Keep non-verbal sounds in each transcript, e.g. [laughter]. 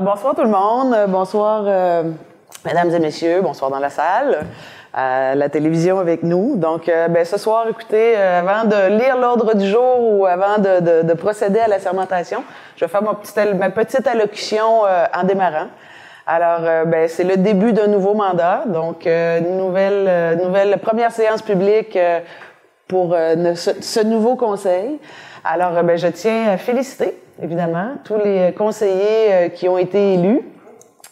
Bonsoir tout le monde. Bonsoir, euh, mesdames et messieurs. Bonsoir dans la salle. à la télévision avec nous. Donc, euh, ben, ce soir, écoutez, euh, avant de lire l'ordre du jour ou avant de, de- de procéder à la sermentation, je vais faire ma petite, ma allocution euh, en démarrant. Alors, euh, ben, c'est le début d'un nouveau mandat, donc euh, nouvelle, euh, nouvelle première séance publique euh, pour euh, ce nouveau conseil. Alors, euh, ben, je tiens à féliciter, évidemment, tous les conseillers euh, qui ont été élus.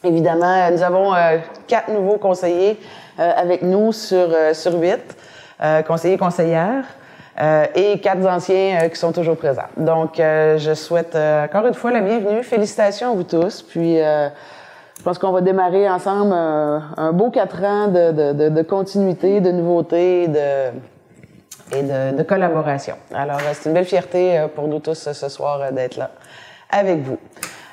Évidemment, euh, nous avons euh, quatre nouveaux conseillers euh, avec nous sur, euh, sur huit, euh, conseillers conseillères, euh, et quatre anciens euh, qui sont toujours présents. Donc, euh, je souhaite euh, encore une fois la bienvenue. Félicitations à vous tous. Puis, euh, je pense qu'on va démarrer ensemble un beau quatre ans de, de, de, de continuité, de nouveauté, de, et de, de collaboration. Alors, euh, c'est une belle fierté euh, pour nous tous euh, ce soir d'être là avec vous.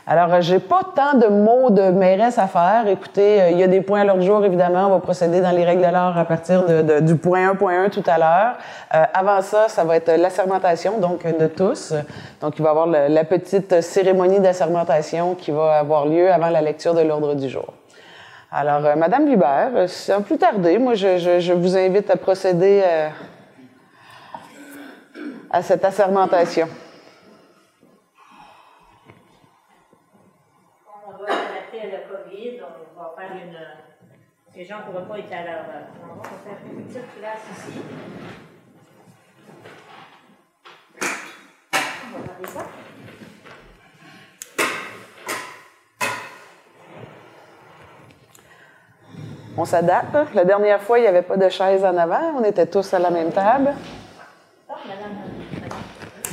Alors, j'ai pas tant de mots de mairesse à faire. Écoutez, il y a des points à l'ordre du jour, évidemment. On va procéder dans les règles de l'art à partir de, de- du point 1.1 tout à l'heure. Euh, avant ça, ça va être l'assermentation, donc de tous. Donc, il va y avoir le- la petite cérémonie d'assermentation qui va avoir lieu avant la lecture de l'ordre du jour. Alors, euh, Madame Hubert, sans plus tarder, moi, je, je- je vous invite à procéder euh, à cette assermentation. On doit s'adapter à la COVID, on va faire une. Les gens ne pourront pas être à leur. On va faire une petite classe ici. On va regarder ça. On s'adapte. La dernière fois, il n'y avait pas de chaise en avant. On était tous à la même table.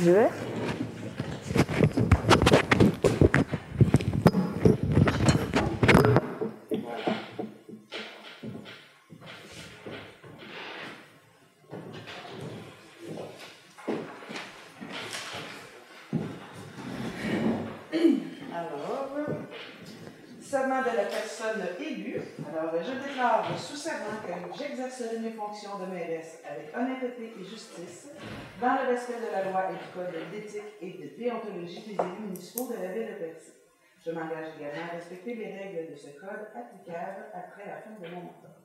Ah, madame. madame. Je honnêteté et justice, dans le respect de la loi et du code d'éthique et de déontologie des élus municipaux de la ville de Percy. Je m'engage également à respecter les règles de ce code applicables après la fin de mon mandat.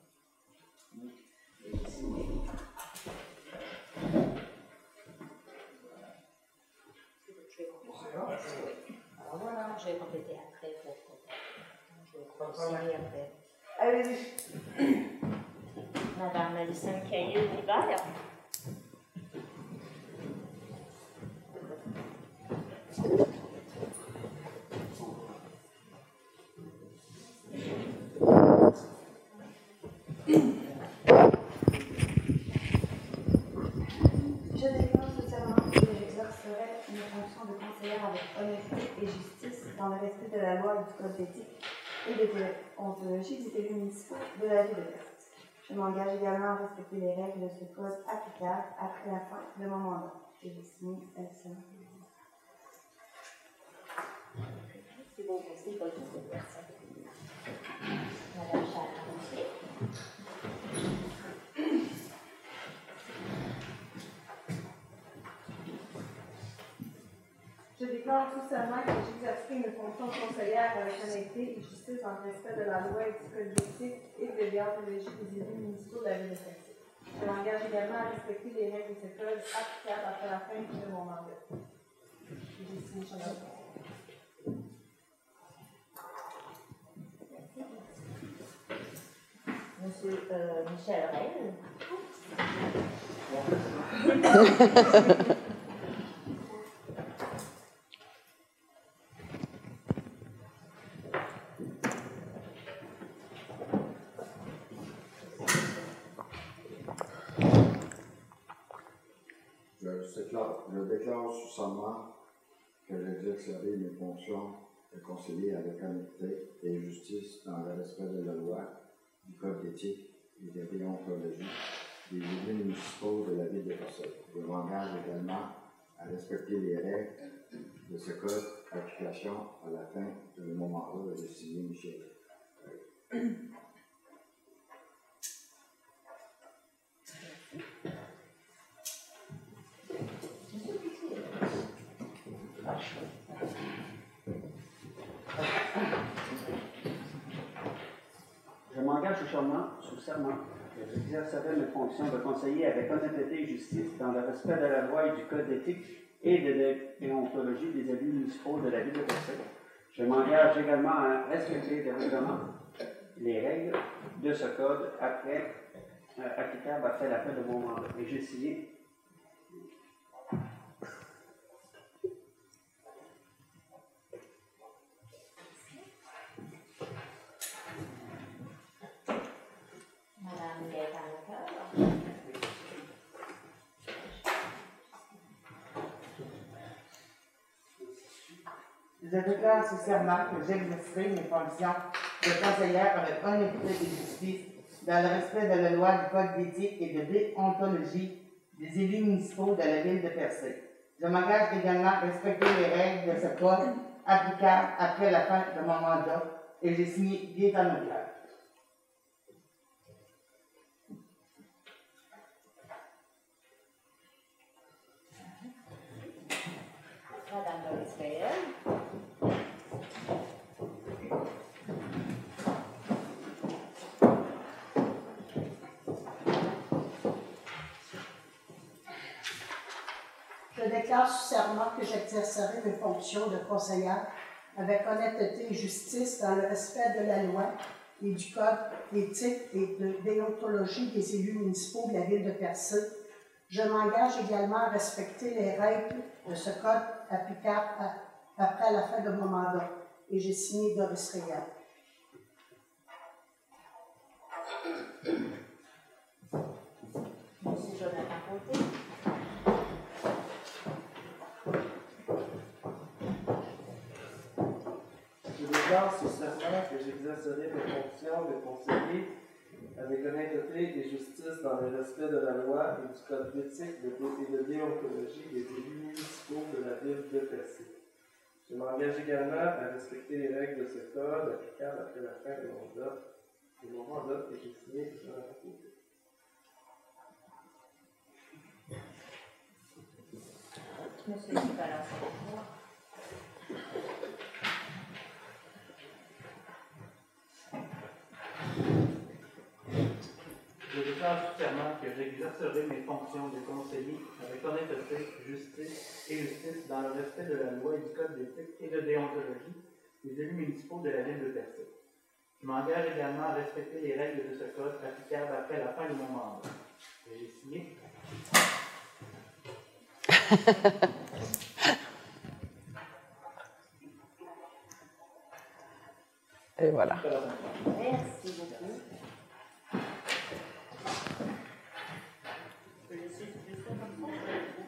Alors voilà. Je vais compléter après pour. Je vais après. Allez-y. Madame Alison Cailleux-Hubert. Je déclare serment que j'exercerai mes fonctions de conseillère avec honnêteté et justice dans le respect de la loi et du code d'éthique et de déontologie des élus municipaux de la ville de Perth. Je m'engage également à respecter les règles de ce code applicables après la fin de mon mandat. Je vais signer Elsa. C'est Charles. Je déclare tout serment que j'exercerai mes fonctions de conseillère avec honnêteté et justice dans le respect de la loi et du code d'éthique et de déontologie des élus municipaux de la ville de. Je m'engage également à respecter les règles de ce code applicables après la fin de mon mandat. J'ai signé Chantal. Monsieur euh, Michel Rennes. [laughs] Je déclare, je serment que j'exercerai mes fonctions de conseiller avec honnêteté et justice dans le respect de la loi, du code d'éthique et de déontologie des élus municipaux de la ville de Versailles. Je m'engage également à respecter les règles de ce code d'application à la fin de mon mandat de signer Michel. Méchamment sous serment que j'exercerai mes fonctions de conseiller avec honnêteté et justice dans le respect de la loi et du code d'éthique et de déontologie des élus municipaux de la ville de Percé. Je m'engage également à respecter règlements, les règles de ce code après, euh, applicables après la fin de mon mandat. Et j'ai signé Je déclare ce serment que j'exercerai mes fonctions de conseillère avec honnêteté et justice dans le respect de la loi du Code d'éthique et de déontologie des élus municipaux de la ville de Percé. Je m'engage également à respecter les règles de ce code applicables après la fin de mon mandat et j'ai signé Gaétan Leclerc. Déclare sous que j'exercerai mes fonctions de conseillère avec honnêteté et justice dans le respect de la loi et du code d'éthique et de déontologie des élus municipaux de la ville de Percé. Je m'engage également à respecter les règles de ce code applicable après la fin de mon mandat. Et j'ai signé Doris Réal. Monsieur Jonathan. Je déclare ce serment que j'exercerai mes fonctions de conseiller avec honnêteté et justice dans le respect de la loi et du code d'éthique de- et de déontologie des élus municipaux de la ville de Percé. Je m'engage également à respecter les règles de ce code applicables après la fin de mon mandat, de mon mandat et j'ai signé. Monsieur Je déclare serment que j'exercerai mes fonctions de conseiller avec honnêteté, justice et justice dans le respect de la loi et du code d'éthique et de déontologie des élus municipaux de la ville de Percé. Je m'engage également à respecter les règles de ce code applicables après la fin de mon mandat. Et J'ai signé [laughs] Et voilà. Merci beaucoup. Je peux laisser juste ça comme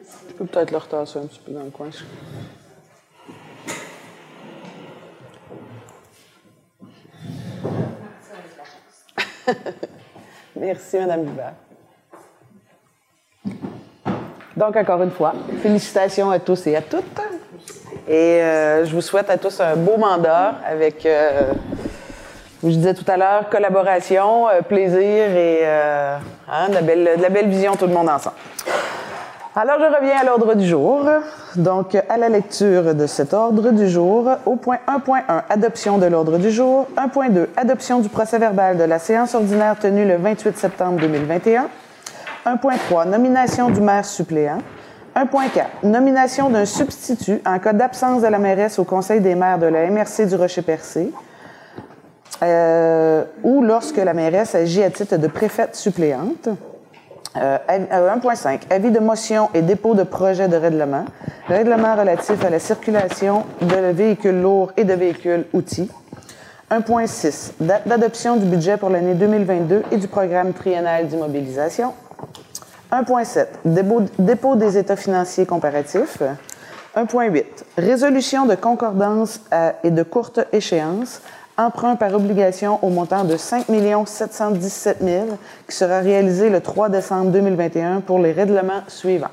ça? Je peut-être le retasser un petit peu dans le coin. [laughs] Merci, Madame Hubert. Donc, encore une fois, félicitations à tous et à toutes. Et euh, je vous souhaite à tous un beau mandat avec, euh, comme je disais tout à l'heure, collaboration, euh, plaisir et euh, hein, de, la belle, de la belle vision, tout le monde ensemble. Alors, je reviens à l'ordre du jour. Donc, à la lecture de cet ordre du jour, au point 1.1, adoption de l'ordre du jour. 1.2, adoption du procès-verbal de la séance ordinaire tenue le 28 septembre 2021. 1.3, nomination du maire suppléant. 1.4, nomination d'un substitut en cas d'absence de la mairesse au Conseil des maires de la MRC du Rocher-Percé. Euh, ou lorsque la mairesse agit à titre de préfète suppléante. Euh, avis- euh, 1.5. Avis de motion et dépôt de projet de règlement. Règlement relatif à la circulation de véhicules lourds et de véhicules outils. 1.6. Date d'adoption du budget pour l'année 2022 et du programme triennal d'immobilisation. 1.7. Dépôt, des états financiers comparatifs. 1.8. Résolution de concordance à- et de courte échéance. Emprunt par obligation au montant de 5 717 000 qui sera réalisé le 3 décembre 2021 pour les règlements suivants.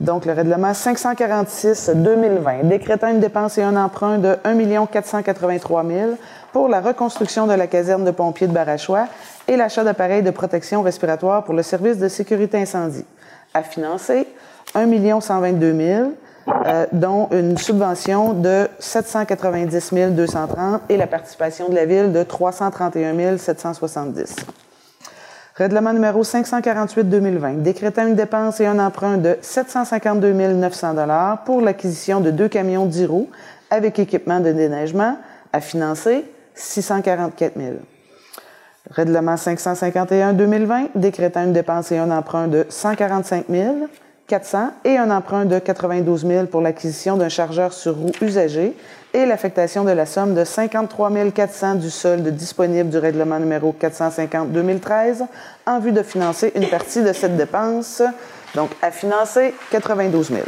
Donc, le règlement 546-2020, décrétant une dépense et un emprunt de 1 483 000 pour la reconstruction de la caserne de pompiers de Barachois et l'achat d'appareils de protection respiratoire pour le service de sécurité incendie. À financer, 1 122 000 euh, dont une subvention de 790 230 et la participation de la Ville de 331 770. Règlement numéro 548-2020, décrétant une dépense et un emprunt de 752 900 pour l'acquisition de deux camions d'Iro avec équipement de déneigement à financer 644 000. Règlement 551-2020, décrétant une dépense et un emprunt de 145 400 et un emprunt de 92 000 pour l'acquisition d'un chargeur sur roue usagé et l'affectation de la somme de 53 400 du solde disponible du règlement numéro 450-2013 en vue de financer une partie de cette dépense. Donc, à financer 92 000.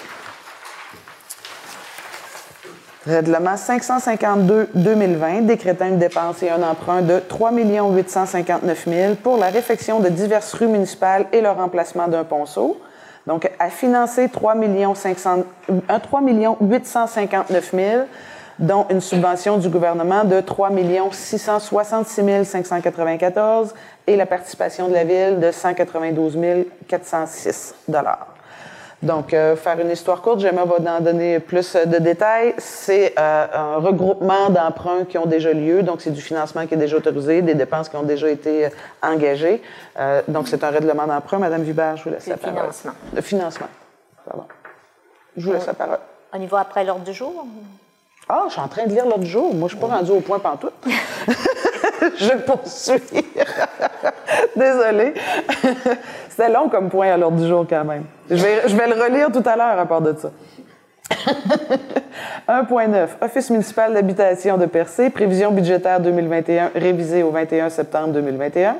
Règlement 552-2020 décrétant une dépense et un emprunt de 3 859 000 pour la réfection de diverses rues municipales et le remplacement d'un ponceau. Donc, à financer 3, 500, 3 859 000 dont une subvention du gouvernement de 3 666 594 et la participation de la Ville de 192 406 donc, euh, faire une histoire courte, j'aimerais vous en donner plus de détails. C'est euh, un regroupement d'emprunts qui ont déjà lieu, donc c'est du financement qui est déjà autorisé, des dépenses qui ont déjà été euh, engagées. donc, c'est un règlement d'emprunt. Madame Vibert, je vous laisse la parole. financement. Le financement. Pardon. Je vous laisse la parole. On y va après l'ordre du jour? Ah, je suis en train de lire l'ordre du jour. Moi, je ne suis pas rendue au point pantoute. [laughs] [laughs] je poursuis. [laughs] Désolée. C'était long comme point à l'ordre du jour quand même. Je vais, le relire tout à l'heure à part de ça. [laughs] 1.9. Office municipal d'habitation de Percé, prévision budgétaire 2021 révisée au 21 septembre 2021.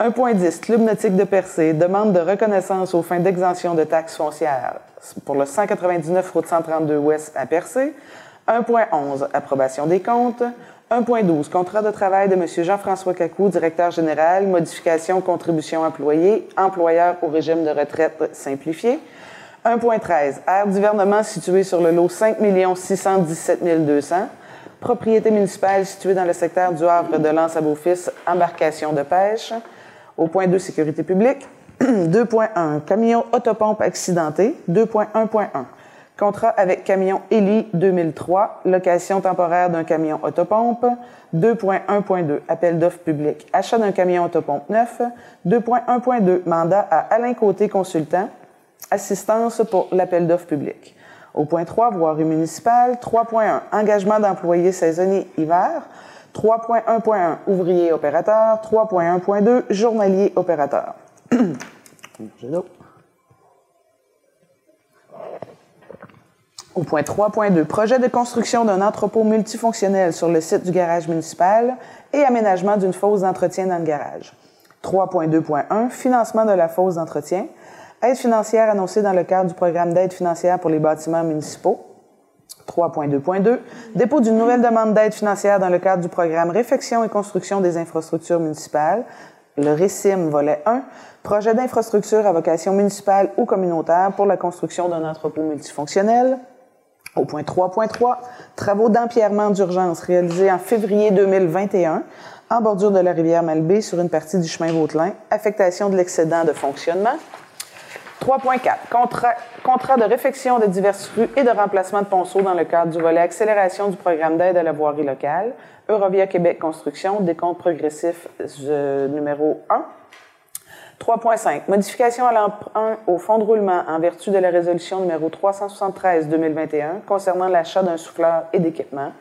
1.10. Club nautique de Percé, demande de reconnaissance aux fins d'exemption de taxes foncières pour le 199 route 132 Ouest à Percé. 1.11, approbation des comptes. 1.12, contrat de travail de M. Jean-François Cacou, directeur général, modification contribution employée, employeur au régime de retraite simplifié. 1.13, aire d'hivernement situé sur le lot 5 617 200. Propriété municipale située dans le secteur du Havre de Lens à Beaufils, embarcation de pêche. Au point 2, sécurité publique. [clears throat] 2.1, camion autopompe accidenté. 2.1.1, Contrat avec camion Eli 2003, location temporaire d'un camion autopompe. 2.1.2, appel d'offres public, achat d'un camion autopompe neuf. 2.1.2, mandat à Alain Côté consultant, assistance pour l'appel d'offres public. Au point 3, voirie municipale. 3.1, engagement d'employés saisonniers hiver. 3.1.1, ouvrier opérateur. 3.1.2, journalier opérateur. [clears throat] Au point 3.2, projet de construction d'un entrepôt multifonctionnel sur le site du garage municipal et aménagement d'une fosse d'entretien dans le garage. 3.2.1, financement de la fosse d'entretien. Aide financière annoncée dans le cadre du programme d'aide financière pour les bâtiments municipaux. 3.2.2, dépôt d'une nouvelle demande d'aide financière dans le cadre du programme Réfection et construction des infrastructures municipales. Le RECIM, volet 1, projet d'infrastructure à vocation municipale ou communautaire pour la construction d'un entrepôt multifonctionnel. Au point 3.3, travaux d'empierrement d'urgence réalisés en février 2021 en bordure de la rivière Malbaie sur une partie du chemin Vautelin, affectation de l'excédent de fonctionnement. 3.4, contrat, contrat de réfection de diverses rues et de remplacement de ponceaux dans le cadre du volet accélération du programme d'aide à la voirie locale, Eurovia Québec Construction, décompte progressif euh, numéro 1. 3.5. Modification à l'emprunt au fonds de roulement en vertu de la résolution numéro 373-2021 concernant l'achat d'un souffleur et d'équipement.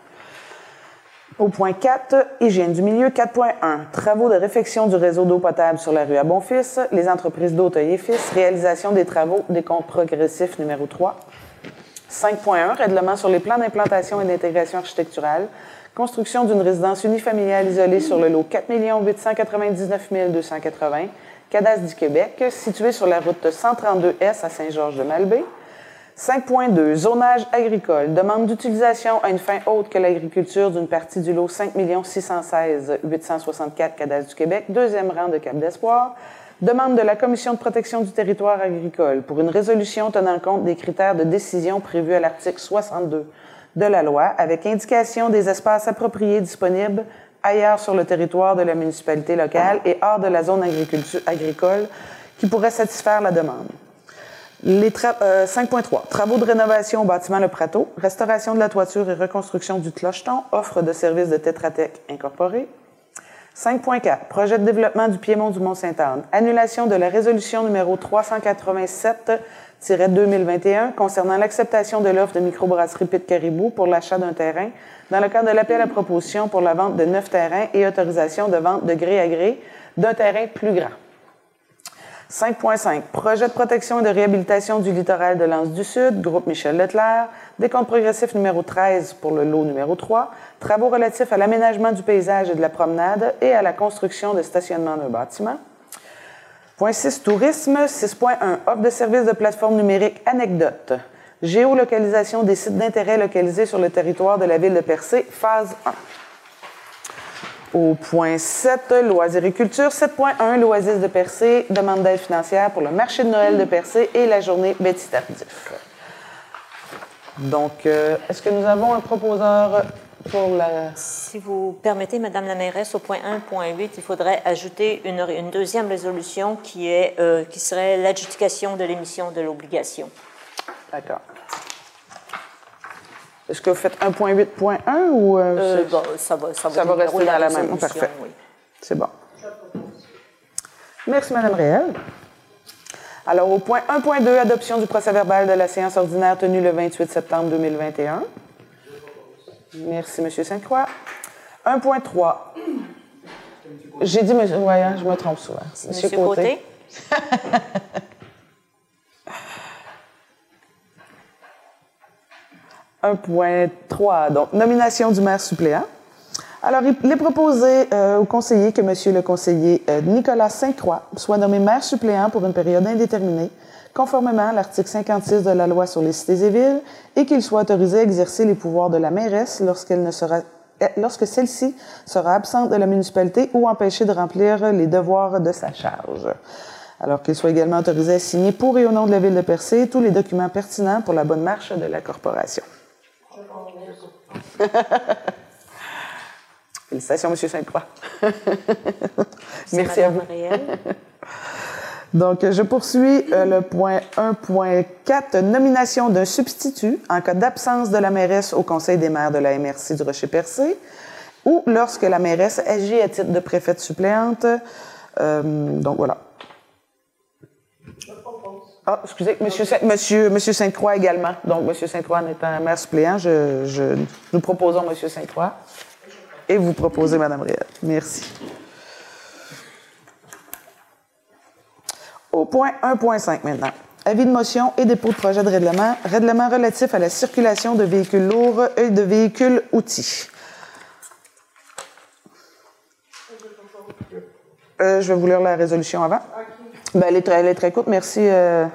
Au point 4, hygiène du milieu 4.1, travaux de réfection du réseau d'eau potable sur la rue à Bonfils, les entreprises d'Auteuil et Fils, réalisation des travaux des comptes progressifs numéro 3. 5.1, règlement sur les plans d'implantation et d'intégration architecturale, construction d'une résidence unifamiliale isolée sur le lot 4 899 280, Cadastre du Québec, situé sur la route 132S à Saint-Georges-de-Malbaie. 5.2. Zonage agricole. Demande d'utilisation à une fin autre que l'agriculture d'une partie du lot 5 616 864 Cadastre du Québec, deuxième rang de Cap d'Espoir. Demande de la Commission de protection du territoire agricole pour une résolution tenant compte des critères de décision prévus à l'article 62 de la loi avec indication des espaces appropriés disponibles ailleurs sur le territoire de la municipalité locale et hors de la zone agricole qui pourrait satisfaire la demande. Les tra- euh, 5.3. Travaux de rénovation au bâtiment Le Prateau, restauration de la toiture et reconstruction du clocheton, offre de services de Tétratec incorporé. 5.4. Projet de développement du Piémont du Mont-Sainte-Anne. Annulation de la résolution numéro 387-2021 concernant l'acceptation de l'offre de microbrasserie Pit Caribou pour l'achat d'un terrain dans le cadre de l'appel à proposition pour la vente de neuf terrains et autorisation de vente de gré à gré d'un terrain plus grand. 5.5. Projet de protection et de réhabilitation du littoral de l'Anse du Sud, groupe Michel Leclerc, décompte progressif numéro 13 pour le lot numéro 3, travaux relatifs à l'aménagement du paysage et de la promenade et à la construction de stationnement d'un bâtiment. Point 6, tourisme. 6.1, offre de services de plateforme numérique anecdote. Géolocalisation des sites d'intérêt localisés sur le territoire de la ville de Percé, phase 1. Au point 7, loisirs et culture. 7.1, loisirs de Percé, demande d'aide financière pour le marché de Noël de Percé et la journée Betty Tardif. Donc, euh, est-ce que nous avons un proposeur? Pour la... Si vous permettez, Madame la mairesse, au point 1.8, il faudrait ajouter une, une deuxième résolution qui, est, euh, qui serait l'adjudication de l'émission de l'obligation. D'accord. Est-ce que vous faites 1.8.1 ou... euh, Euh, bon, ça va, ça va, Ça va rester dans la même. résolution, Parfait. oui. C'est bon. Merci, Madame Réel. Alors, au point 1.2, adoption du procès-verbal de la séance ordinaire tenue le 28 septembre 2021. Merci, Monsieur Sainte-Croix. 1.3. J'ai dit, monsieur, ouais, hein, je me trompe souvent. Monsieur Côté. 1.3, [laughs] donc nomination du maire suppléant. Alors, il est proposé euh, au conseiller que Monsieur le conseiller euh, Nicolas Sainte-Croix soit nommé maire suppléant pour une période indéterminée, conformément à l'article 56 de la loi sur les cités et villes, et qu'il soit autorisé à exercer les pouvoirs de la mairesse lorsqu'elle ne sera euh, lorsque celle-ci sera absente de la municipalité ou empêchée de remplir les devoirs de sa charge. Alors qu'il soit également autorisé à signer pour et au nom de la ville de Percé tous les documents pertinents pour la bonne marche de la corporation. [laughs] Félicitations, M. Sainte-Croix. [laughs] Merci à vous. Donc, je poursuis euh, le point 1.4, nomination d'un substitut en cas d'absence de la mairesse au Conseil des maires de la MRC du Rocher-Percé ou lorsque la mairesse agit à titre de préfète suppléante. Euh, donc, voilà. Ah, excusez, Monsieur, Monsieur, Monsieur Sainte-Croix également. Donc, Monsieur Sainte-Croix en étant maire suppléant, je, je- nous proposons Monsieur Sainte-Croix et vous proposez Madame Réel. Merci. Au point 1.5 maintenant. Avis de motion et dépôt de projet de règlement. Règlement relatif à la circulation de véhicules lourds et de véhicules outils. Euh, je vais vous lire la résolution avant. Ben, elle, est très, elle est très courte. Merci, euh,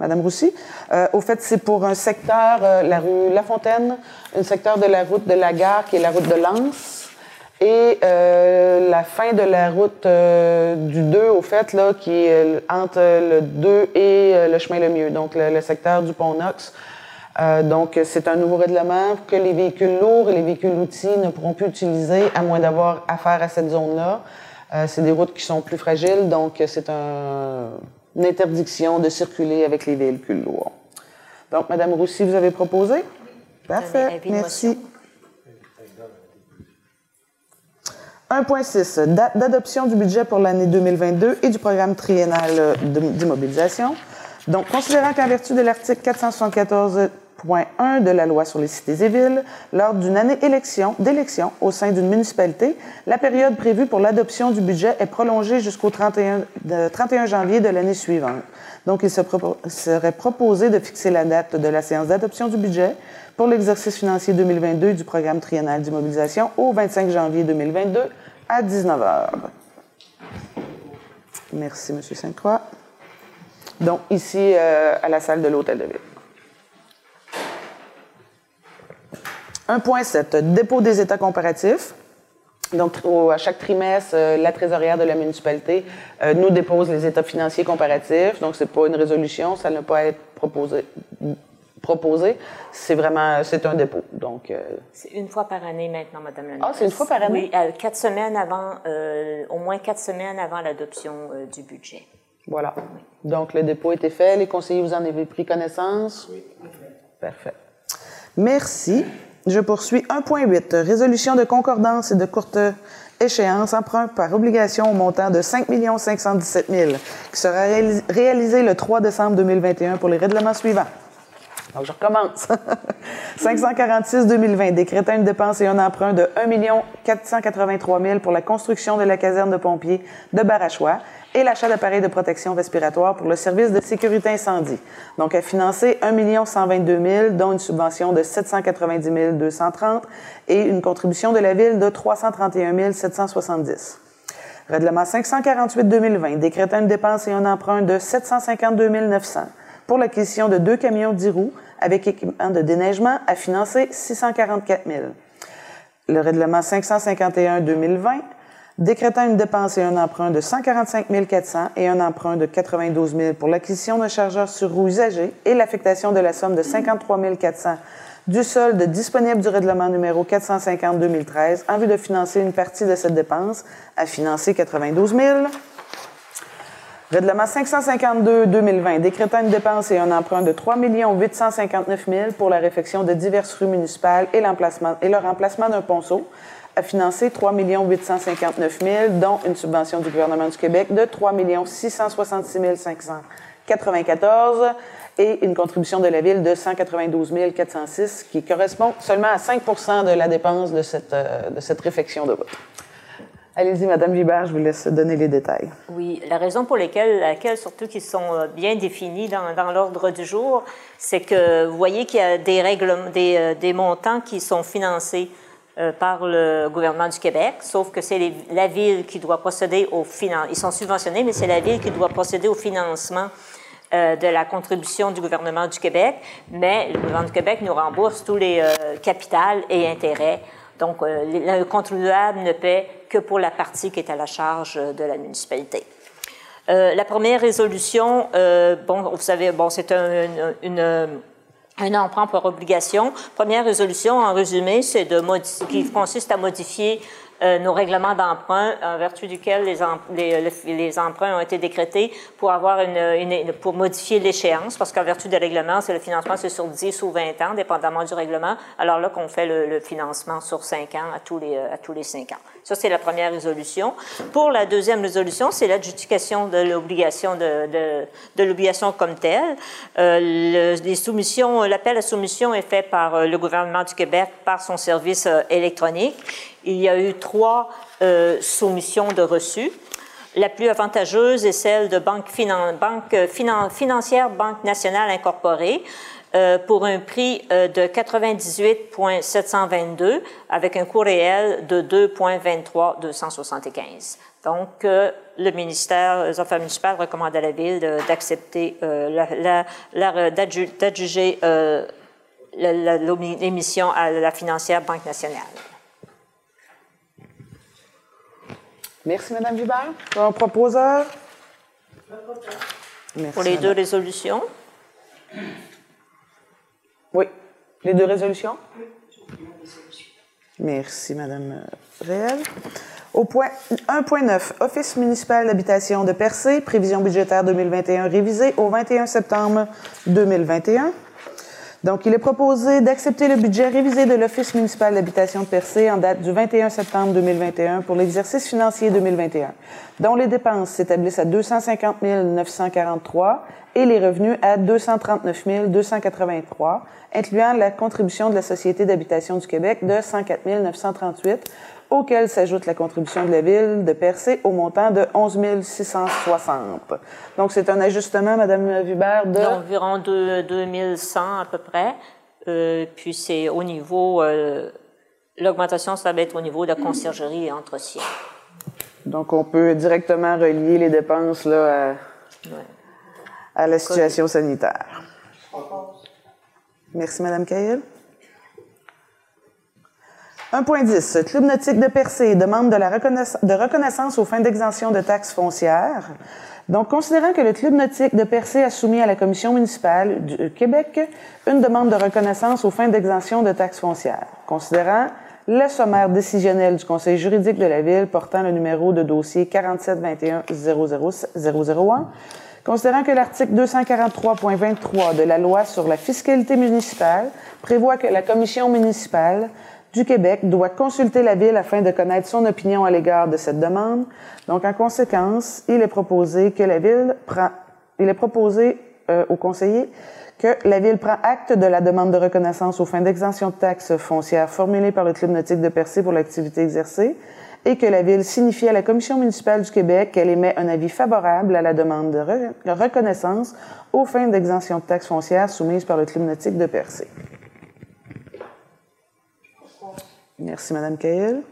Madame Roussy. Euh, au fait, c'est pour un secteur, la rue La Fontaine, un secteur de la route de la gare qui est la route de Lens. Et euh, la fin de la route euh, du 2, au fait, là, qui est euh, entre le 2 et euh, le chemin le mieux, donc le, le secteur du pont Knox. Euh, donc, c'est un nouveau règlement que les véhicules lourds et les véhicules outils ne pourront plus utiliser à moins d'avoir affaire à cette zone-là. Euh, c'est des routes qui sont plus fragiles, donc c'est un- une interdiction de circuler avec les véhicules lourds. Donc, Madame Roussy, vous avez proposé? Parfait, merci. motion. 1.6, date d'adoption du budget pour l'année 2022 et du programme triennal euh, d'immobilisation. Donc, considérant qu'en vertu de l'article 474.1 de la loi sur les cités et villes, lors d'une année élection, d'élection au sein d'une municipalité, la période prévue pour l'adoption du budget est prolongée jusqu'au 31, de- 31 janvier de l'année suivante. Donc, il serait proposé de fixer la date de la séance d'adoption du budget pour l'exercice financier 2022 du programme triennal d'immobilisation au 25 janvier 2022 à 19 h. Merci, M. Sainte-Croix. Donc, ici, euh, à la salle de l'Hôtel de Ville. 1.7, dépôt des états comparatifs. Donc, à chaque trimestre, euh, la trésorière de la municipalité euh, nous dépose les états financiers comparatifs. Donc, c'est pas une résolution, ça ne peut pas être proposé. Proposé. C'est vraiment, c'est un dépôt. Donc, euh, C'est une fois par année maintenant, Madame la Ah, mairesse. c'est une fois par année? Oui, euh, quatre semaines avant, euh, au moins quatre semaines avant l'adoption euh, du budget. Voilà. Donc, le dépôt a été fait. Les conseillers, vous en avez pris connaissance? Oui. Parfait. Merci. Je poursuis 1.8. Résolution de concordance et de courte échéance, emprunt par obligation au montant de 5 517 000 qui sera réalis- réalisé le 3 décembre 2021 pour les règlements suivants. Donc, je recommence. 546-2020, décrétant une dépense et un emprunt de 1 483 000 pour la construction de la caserne de pompiers de Barachois et l'achat d'appareils de protection respiratoire pour le service de sécurité incendie. Donc, à financer 1 122 000, dont une subvention de 790 230 et une contribution de la Ville de 331 770. Règlement 548-2020, décrétant une dépense et un emprunt de 752 900 pour l'acquisition de deux camions 10 roues avec équipement de déneigement à financer 644 000. Le règlement 551-2020, décrétant une dépense et un emprunt de 145 400 et un emprunt de 92 000 pour l'acquisition d'un chargeur sur roue usagé et l'affectation de la somme de 53 400 du solde disponible du règlement numéro 450-2013 en vue de financer une partie de cette dépense à financer 92 000. Règlement 552-2020, décrétant une dépense et un emprunt de 3 859 000 pour la réfection de diverses rues municipales et, l'emplacement, et le remplacement d'un ponceau, à financer 3 859 000, dont une subvention du gouvernement du Québec de 3 666 594 et une contribution de la Ville de 192 406, qui correspond seulement à 5% de la dépense de cette, euh, de cette réfection de route. Allez-y, Madame Vibert, je vous laisse donner les détails. Oui, la raison pour laquelle, surtout qui sont euh, bien définis dans, l'ordre du jour, c'est que vous voyez qu'il y a des euh, montants qui sont financés euh, par le gouvernement du Québec, sauf que c'est la ville qui doit procéder au financement. Ils sont subventionnés, mais c'est la ville qui doit procéder au financement de la contribution du gouvernement du Québec, mais le gouvernement du Québec nous rembourse tous les euh, capitales et intérêts. Donc, euh, le contribuable ne paie que pour la partie qui est à la charge euh, de la municipalité. Euh, la première résolution, bon, vous savez, bon, c'est un, une, une- un emprunt par obligation. Première résolution, en résumé, c'est de qui consiste à modifier euh, nos règlements d'emprunt en vertu duquel les, les, le- les emprunts ont été décrétés pour avoir une, pour modifier l'échéance, parce qu'en vertu des règlements, c'est le financement c'est sur 10 ou 20 ans, dépendamment du règlement. Alors là, qu'on fait le, financement sur 5 ans à tous les à tous les 5 ans. Ça, c'est la première résolution. Pour la deuxième résolution, c'est l'adjudication de l'obligation de, l'obligation comme telle. Euh, le- les soumissions, l'appel à soumission est fait par euh, le gouvernement du Québec par son service euh, électronique. Il y a eu trois soumissions de reçus. La plus avantageuse est celle de Banque, Finan- Banque Finan- Financière Banque Nationale Incorporée euh, pour un prix euh, de 98,722 avec un coût réel de 2,23 Donc, euh, le ministère des Affaires municipales recommande à la Ville d'accepter, la, la- d'adjuger l'émission à la financière Banque nationale. Merci, Madame Vibert. Un proposeur? Merci, Pour les deux résolutions. Les deux résolutions? Merci, Madame Réel. Au point 1.9, Office municipal d'habitation de Percé, prévision budgétaire 2021 révisée au 21 septembre 2021. Donc, il est proposé d'accepter le budget révisé de l'Office municipal d'habitation de Percé en date du 21 septembre 2021 pour l'exercice financier 2021, dont les dépenses s'établissent à 250 943 et les revenus à 239 283, incluant la contribution de la Société d'habitation du Québec de 104 938, auquel s'ajoute la contribution de la Ville de Percé au montant de 11 660. Donc, c'est un ajustement, Madame Vubert, de... d'environ deux- 2100 à peu près. Euh, puis c'est au niveau, euh, l'augmentation, ça va être au niveau de la conciergerie et entretien. Donc, on peut directement relier les dépenses là, à, à la situation sanitaire. Merci, Madame Cahill. 1.10. Club nautique de Percé demande de reconnaissance, aux fins d'exemption de taxes foncières. Donc, considérant que le Club nautique de Percé a soumis à la Commission municipale du Québec une demande de reconnaissance aux fins d'exemption de taxes foncières, considérant le sommaire décisionnel du Conseil juridique de la Ville portant le numéro de dossier 4721-001, considérant que l'article 243.23 de la loi sur la fiscalité municipale prévoit que la Commission municipale du Québec doit consulter la Ville afin de connaître son opinion à l'égard de cette demande. Donc, en conséquence, il est proposé que la Ville prend, il est proposé euh, au conseiller que la Ville prend acte de la demande de reconnaissance aux fins d'exemption de taxes foncières formulée par le Club nautique de Percé pour l'activité exercée et que la Ville signifie à la Commission municipale du Québec qu'elle émet un avis favorable à la demande de re- reconnaissance aux fins d'exemption de taxes foncières soumises par le Club nautique de Percé. Merci, Madame Cahill.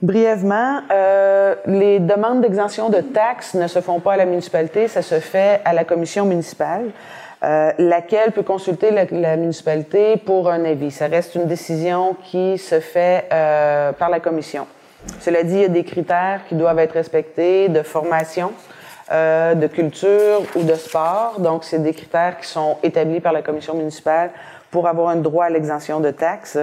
Brièvement, euh, les demandes d'exemption de taxes ne se font pas à la municipalité, ça se fait à la commission municipale, euh, laquelle peut consulter la, municipalité pour un avis. Ça reste une décision qui se fait euh, par la commission. Cela dit, il y a des critères qui doivent être respectés de formation, de culture ou de sport. Donc, c'est des critères qui sont établis par la commission municipale pour avoir un droit à l'exemption de taxes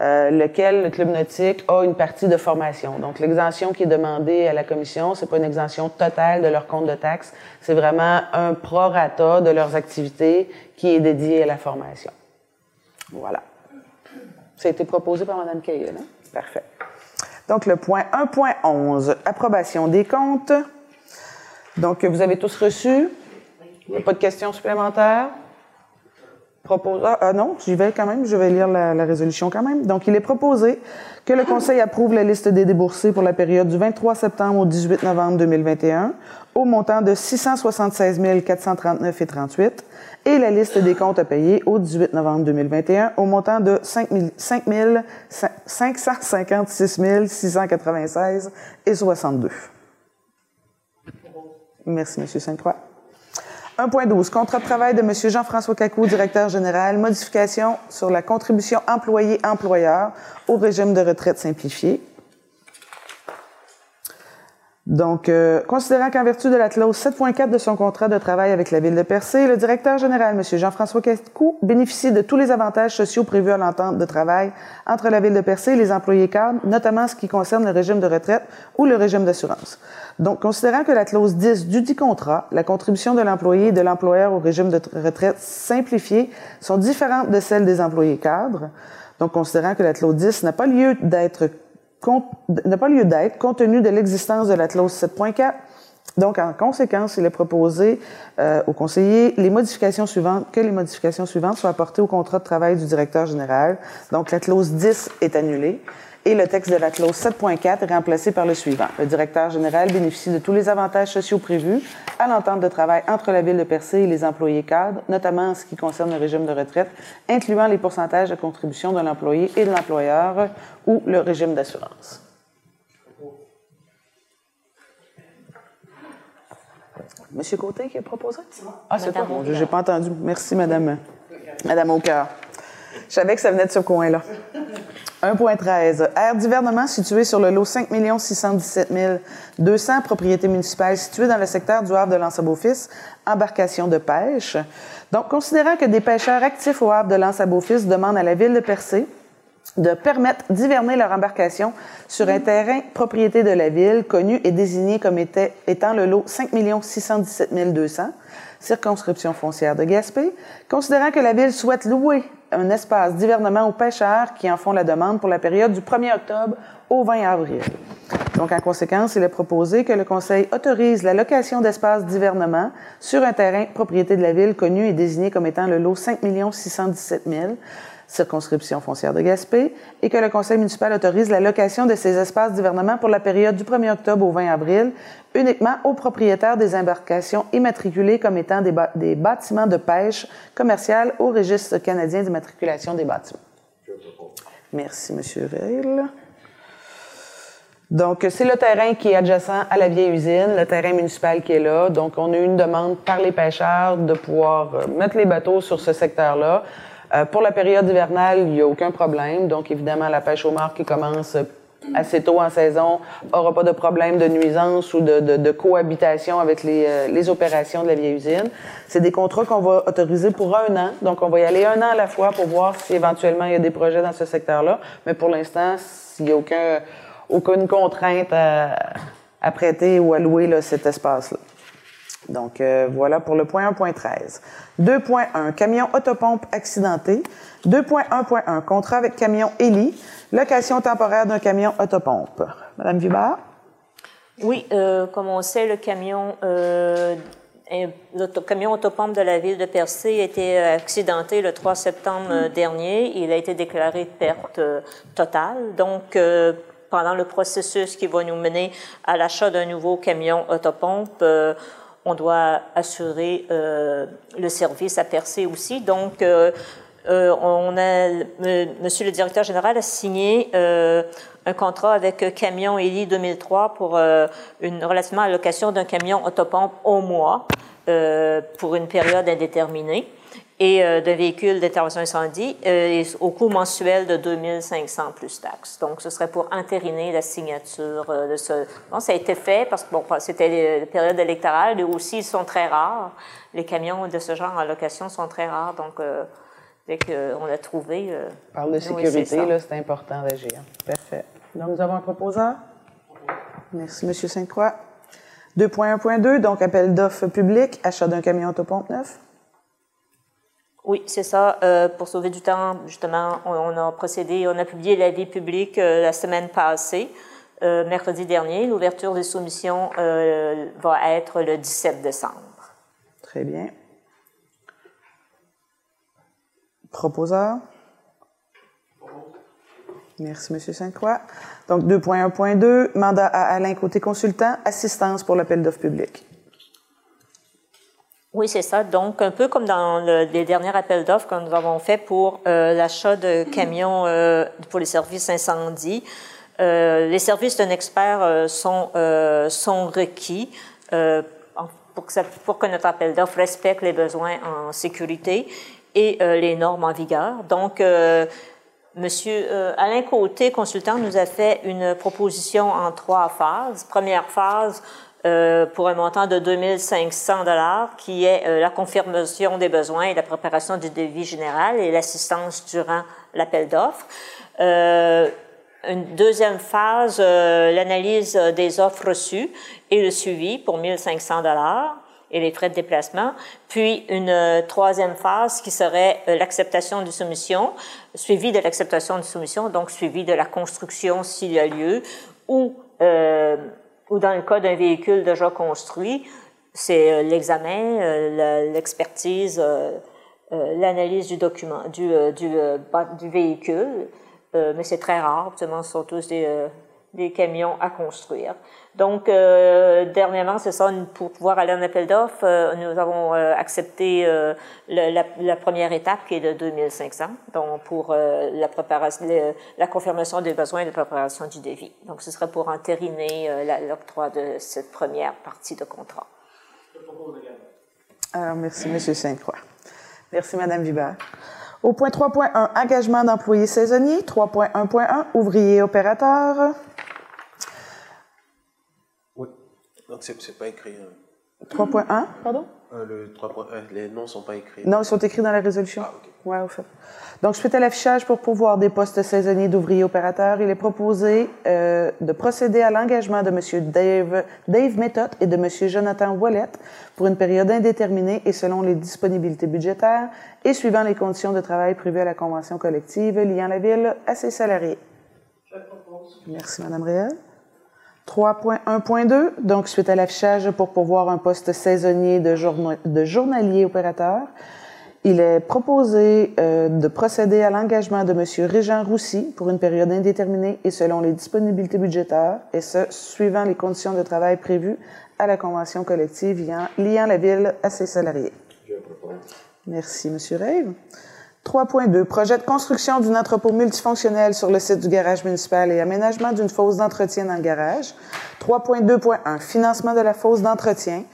euh, lequel le club nautique a une partie de formation. Donc, l'exemption qui est demandée à la commission, c'est pas une exemption totale de leur compte de taxes, c'est vraiment un prorata de leurs activités qui est dédié à la formation. Voilà. Ça a été proposé par Mme Cahill, hein? Parfait. Donc, le point 1.11, approbation des comptes. Donc, vous avez tous reçu? Il n'y a pas de questions supplémentaires? Ah, non, j'y vais quand même, je vais lire la, la résolution quand même. Donc, il est proposé que le Conseil approuve la liste des déboursés pour la période du 23 septembre au 18 novembre 2021 au montant de 676 439 et 38 et la liste des comptes à payer au 18 novembre 2021 au montant de 5 556 696 et 62. Merci, M. Sainte-Croix. 1.12. Contrat de travail de M. Jean-François Cacou, directeur général. Modification sur la contribution employé-employeur au régime de retraite simplifié. Donc, euh, considérant qu'en vertu de la clause 7.4 de son contrat de travail avec la Ville de Percé, le directeur général, M. Jean-François Cacou, bénéficie de tous les avantages sociaux prévus à l'entente de travail entre la Ville de Percé et les employés cadres, notamment ce qui concerne le régime de retraite ou le régime d'assurance. Donc, considérant que la clause 10 du dit contrat, la contribution de l'employé et de l'employeur au régime de retraite simplifié sont différentes de celles des employés cadres, donc considérant que la clause 10 n'a pas lieu d'être n'a pas lieu d'être compte tenu de l'existence de la clause 7.4. Donc, en conséquence, il est proposé euh, au conseiller les modifications suivantes, que les modifications suivantes soient apportées au contrat de travail du directeur général. Donc, la clause 10 est annulée et le texte de la clause 7.4 est remplacé par le suivant. Le directeur général bénéficie de tous les avantages sociaux prévus à l'entente de travail entre la Ville de Percé et les employés cadres, notamment en ce qui concerne le régime de retraite, incluant les pourcentages de contribution de l'employé et de l'employeur ou le régime d'assurance. Monsieur Côté qui a proposé? Ah, c'est toi? Je n'ai pas entendu. Merci, Madame, Madame Aucœur. Je savais que ça venait de ce coin-là. 1.13. Aire d'hivernement située sur le lot 5 617 200, propriété municipale située dans le secteur du Havre de l'Anse-à-Beaufils, embarcation de pêche. Donc, considérant que des pêcheurs actifs au Havre de l'Anse-à-Beaufils demandent à la Ville de Percé de permettre d'hiverner leur embarcation sur un terrain propriété de la Ville, connu et désigné comme étant le lot 5 617 200, circonscription foncière de Gaspé, considérant que la Ville souhaite louer un espace d'hivernement aux pêcheurs qui en font la demande pour la période du 1er octobre au 20 avril. Donc, en conséquence, il est proposé que le Conseil autorise la location d'espaces d'hivernement sur un terrain propriété de la Ville connu et désigné comme étant le lot 5 617 000, circonscription foncière de Gaspé, et que le Conseil municipal autorise la location de ces espaces d'hivernement pour la période du 1er octobre au 20 avril, uniquement aux propriétaires des embarcations immatriculées comme étant des, bâtiments de pêche commerciale au registre canadien d'immatriculation des bâtiments. Merci, M. Veil. Donc, c'est le terrain qui est adjacent à la vieille usine, le terrain municipal qui est là. Donc, on a eu une demande par les pêcheurs de pouvoir euh, mettre les bateaux sur ce secteur-là. Euh, pour la période hivernale, il n'y a aucun problème. Donc, évidemment, la pêche au mort qui commence assez tôt en saison, aura pas de problème de nuisance ou de, cohabitation avec les, euh, les, opérations de la vieille usine. C'est des contrats qu'on va autoriser pour un an, donc on va y aller un an à la fois pour voir si éventuellement il y a des projets dans ce secteur-là. Mais pour l'instant, s'il n'y a aucun, aucune contrainte à, prêter ou à louer cet espace-là. Donc, euh, voilà pour le point 1.13. 2.1, camion autopompe accidenté. 2.1.1, contrat avec camion Eli, location temporaire d'un camion autopompe. Madame Vibard? Oui, euh, comme on sait, le camion, euh, camion autopompe de la ville de Percé a été accidenté le 3 septembre dernier. Il a été déclaré perte totale. Donc, pendant le processus qui va nous mener à l'achat d'un nouveau camion autopompe, on doit assurer euh, le service à Percé aussi. Donc, euh, euh, on Monsieur le directeur général a signé un contrat avec Camion Eli 2003 pour une relativement allocation d'un camion autopompe au mois pour une période indéterminée et euh, de véhicules d'intervention incendie euh, au coût mensuel de 2500 plus taxes. Donc, ce serait pour entériner la signature euh, de ce... Bon, ça a été fait parce que bon, c'était la période électorale et aussi ils sont très rares. Les camions de ce genre en location sont très rares. Donc, dès qu'on l'a trouvé... Parle de sécurité, là, c'est important d'agir. Parfait. Donc, nous avons un proposeur. Merci, M. Sainte-Croix. 2.1.2, donc appel d'offres public, achat d'un camion autopompe neuf. Oui, c'est ça. Euh, pour sauver du temps, justement, on, a procédé, on a publié l'avis public euh, la semaine passée, euh, mercredi dernier. L'ouverture des soumissions va être le 17 décembre. Très bien. Proposeur? Merci, M. Sainte-Croix. Donc, 2.1.2, mandat à Alain côté consultant, assistance pour l'appel d'offres public. Oui, c'est ça. Donc, un peu comme dans les derniers appels d'offres que nous avons fait pour euh, l'achat de camions euh, pour les services incendie, euh, les services d'un expert sont, sont requis pour que, notre appel d'offres respecte les besoins en sécurité et les normes en vigueur. Donc, Monsieur Alain Côté, consultant, nous a fait une proposition en trois phases. Première phase, euh, pour un montant de 2500 dollars, qui est euh, la confirmation des besoins et la préparation du devis général et l'assistance durant l'appel d'offres. Euh, une deuxième phase, l'analyse des offres reçues et le suivi pour 1500 dollars et les frais de déplacement. Puis une troisième phase qui serait l'acceptation du soumission, suivi de l'acceptation de soumission, donc suivi de la construction s'il y a lieu, ou ou dans le cas d'un véhicule déjà construit, c'est euh, l'examen, euh, l'expertise, euh, l'analyse du document, du, du, véhicule, mais c'est très rare, ce sont tous des, des camions à construire. Donc, euh, dernièrement, c'est ça, pour pouvoir aller en appel d'offres, euh, nous avons euh, accepté la, première étape qui est de 2500, donc pour la préparation, la confirmation des besoins et la préparation du devis. Donc, ce serait pour entériner l'octroi de cette première partie de contrat. Merci, M. Saint-Croix. Merci, Mme Vibert. Au point 3.1, engagement d'employés saisonniers. 3.1.1, ouvriers opérateurs. Donc, c'est pas écrit. 3.1, hein. pardon? euh, Le 3.1, les noms sont pas écrits. Non, ils sont écrits dans la résolution. Ah, OK. Ouais, au fait. Donc, suite à l'affichage pour pouvoir des postes saisonniers d'ouvriers opérateurs, il est proposé euh, de procéder à l'engagement de M. Dave, Dave Method et de M. Jonathan Wallet pour une période indéterminée et selon les disponibilités budgétaires et suivant les conditions de travail prévues à la convention collective liant la ville à ses salariés. Je propose. Merci, Mme Réal. 3.1.2, donc suite à l'affichage pour pourvoir un poste saisonnier de, de journalier opérateur, il est proposé euh, de procéder à l'engagement de M. Régent Roussy pour une période indéterminée et selon les disponibilités budgétaires, et ce, suivant les conditions de travail prévues à la convention collective liant, liant la Ville à ses salariés. Merci, M. Rave. 3.2. Projet de construction d'un entrepôt multifonctionnel sur le site du garage municipal et aménagement d'une fosse d'entretien dans le garage. 3.2.1. Financement de la fosse d'entretien.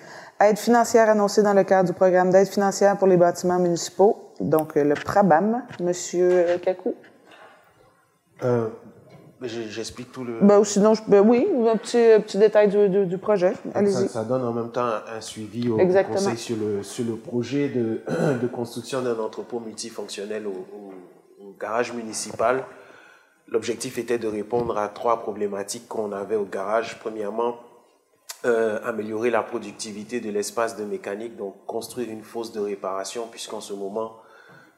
Aide financière annoncée dans le cadre du programme d'aide financière pour les bâtiments municipaux, donc euh, le PRABAM. Monsieur Kakou. Euh, Mais j'ai- J'explique tout le. Ben, sinon, je- ben oui, un petit, un petit détail du, du- du projet. Ça, Allez-y. ça donne en même temps un, suivi au, au Exactement. conseil sur le, sur le projet de, [clears throat] de construction d'un entrepôt multifonctionnel au, au- au garage municipal. L'objectif était de répondre à trois problématiques qu'on avait au garage. Premièrement, euh, améliorer la productivité de l'espace de mécanique, donc construire une fosse de réparation, puisqu'en ce moment,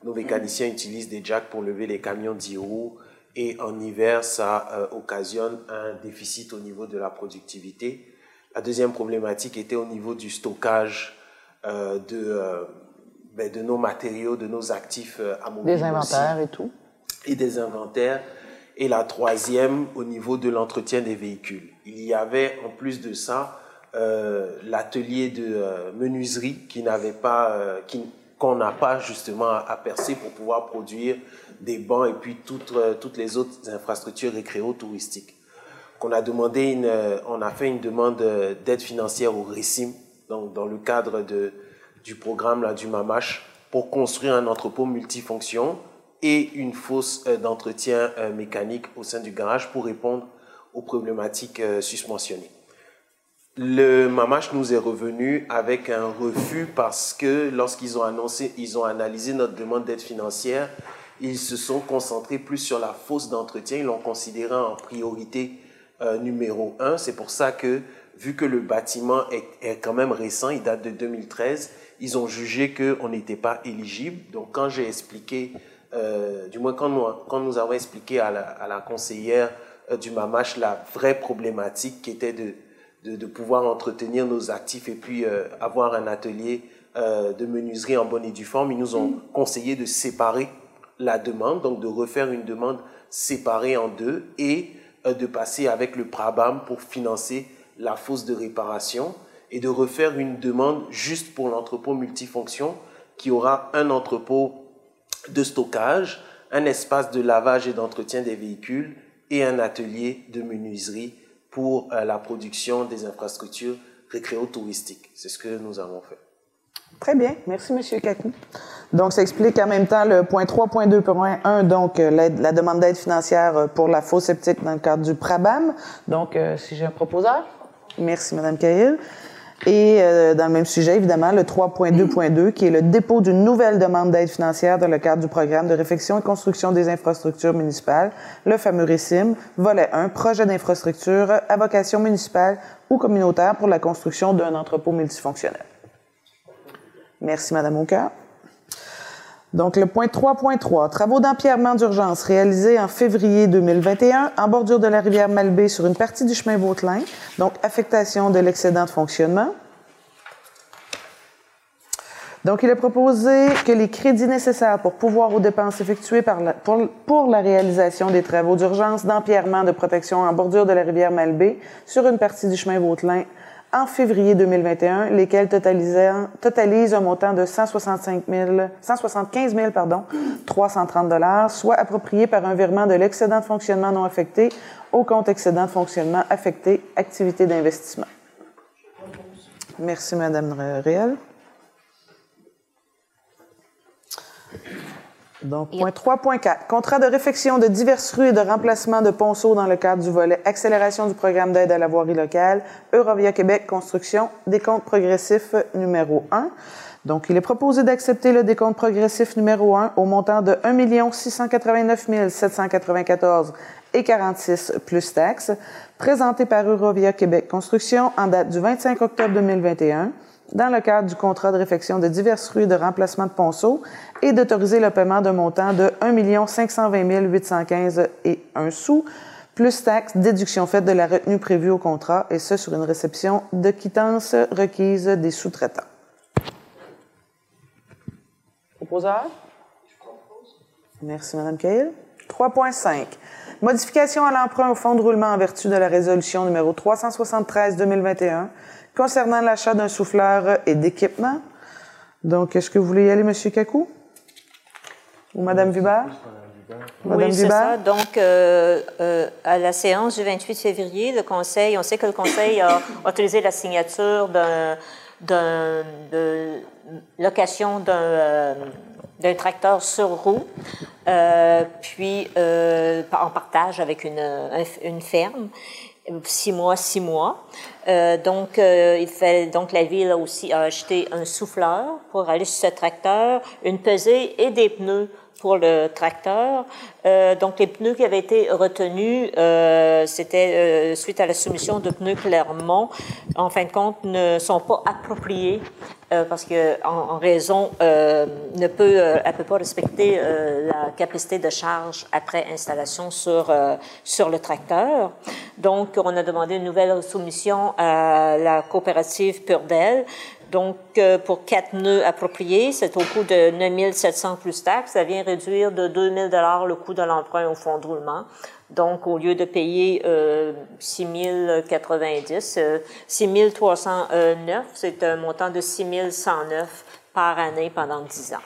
nos mécaniciens utilisent des jacks pour lever les camions 10 roues et en hiver, ça euh, occasionne un déficit au niveau de la productivité. La deuxième problématique était au niveau du stockage euh, de, euh, ben, de nos matériaux, de nos actifs à Des inventaires et tout. et des inventaires. Et la troisième, au niveau de l'entretien des véhicules. Il y avait, en plus de ça, l'atelier de menuiserie qui n'avait pas, qui- qu'on n'a pas justement percer pour pouvoir produire des bancs et puis toutes, euh, toutes les autres infrastructures récréo-touristiques. Qu'on a demandé une, euh, on a fait une demande euh, d'aide financière au RECIM, donc dans le cadre de, du programme là, du MAMACH, pour construire un entrepôt multifonction et une fosse d'entretien mécanique au sein du garage pour répondre aux problématiques susmentionnées. Le Mamache nous est revenu avec un refus parce que lorsqu'ils ont annoncé, ils ont analysé notre demande d'aide financière, ils se sont concentrés plus sur la fosse d'entretien, ils l'ont considéré en priorité euh, numéro un. C'est pour ça que, vu que le bâtiment est, est quand même récent, il date de 2013, ils ont jugé qu'on n'était pas éligible. Donc quand j'ai expliqué, euh, du moins quand nous, quand nous avons expliqué à la, à la conseillère euh, du Mamache la vraie problématique qui était de de, de pouvoir entretenir nos actifs et puis avoir un atelier de menuiserie en bonne et due forme. Ils nous ont conseillé de séparer la demande, donc de refaire une demande séparée en deux et euh, de passer avec le PRABAM pour financer la fosse de réparation et de refaire une demande juste pour l'entrepôt multifonction qui aura un entrepôt de stockage, un espace de lavage et d'entretien des véhicules et un atelier de menuiserie pour euh, la production des infrastructures récréo-touristiques. C'est ce que nous avons fait. Très bien. Merci, M. Kakou. Donc, ça explique en même temps le point 3.2.1, donc euh, la demande d'aide financière euh, pour la fausse sceptique dans le cadre du PRABAM. Donc, euh, si j'ai un proposeur. Merci, Mme Cahill. Et dans le même sujet, évidemment, le 3.2.2, qui est le dépôt d'une nouvelle demande d'aide financière dans le cadre du programme de réfection et construction des infrastructures municipales, le fameux RECIM, volet 1, projet d'infrastructure à vocation municipale ou communautaire pour la construction d'un entrepôt multifonctionnel. Merci, Madame Aucœur. Donc, le point 3.3, travaux d'empierrement d'urgence réalisés en février 2021 en bordure de la rivière Malbaie sur une partie du chemin Vautelin. Donc, affectation de l'excédent de fonctionnement. Donc, il est proposé que les crédits nécessaires pour pouvoir aux dépenses effectuées par pour, la réalisation des travaux d'urgence d'empierrement de protection en bordure de la rivière Malbaie sur une partie du chemin Vautelin en février 2021, lesquels totalisent un montant de 165 000, 175 000 pardon, 330 dollars, soit approprié par un virement de l'excédent de fonctionnement non affecté au compte excédent de fonctionnement affecté activité d'investissement. Merci, Madame Réel. Donc, point 3.4. Contrat de réfection de diverses rues et de remplacement de ponceaux dans le cadre du volet accélération du programme d'aide à la voirie locale, Eurovia Québec Construction, décompte progressif numéro 1. Donc, il est proposé d'accepter le décompte progressif numéro 1 au montant de 1 689 794 et 46 plus taxes, présenté par Eurovia Québec Construction en date du 25 octobre 2021 dans le cadre du contrat de réfection de diverses rues de remplacement de ponceaux et d'autoriser le paiement d'un montant de 1 520 815 et 1 sous, plus taxes, déduction faite de la retenue prévue au contrat, et ce sur une réception de quittance requise des sous-traitants. Proposeur? Merci, Mme Cahill. 3.5. Modification à l'emprunt au fonds de roulement en vertu de la résolution numéro 373-2021 concernant l'achat d'un souffleur et d'équipement. Donc, est-ce que vous voulez y aller, M. Kakou? Ou Mme Vubert? oui, c'est ça. Donc, euh, euh, à la séance du 28 février, le Conseil, on sait que le Conseil a [coughs] autorisé la signature d'un, de location d'un, euh, d'un tracteur sur roue, euh, puis euh, en partage avec une, une ferme six mois, six mois. Euh, donc, euh, il fait, donc la ville a aussi acheté un souffleur pour aller sur ce tracteur, une pesée et des pneus pour le tracteur. Euh, donc, les pneus qui avaient été retenus, euh, c'était euh, suite à la soumission de pneus Clermont, en fin de compte, ne sont pas appropriés parce que en, en raison ne peut, elle peut pas respecter la capacité de charge après installation sur sur le tracteur. Donc, on a demandé une nouvelle soumission à la coopérative Purdel donc, euh, pour quatre nœuds appropriés, c'est au coût de 9 700 plus taxes. Ça vient réduire de 2 000 le coût de l'emprunt au fonds de roulement. Donc, au lieu de payer euh, 6 090, euh, 6 309, c'est un montant de 6 109 par année pendant 10 ans.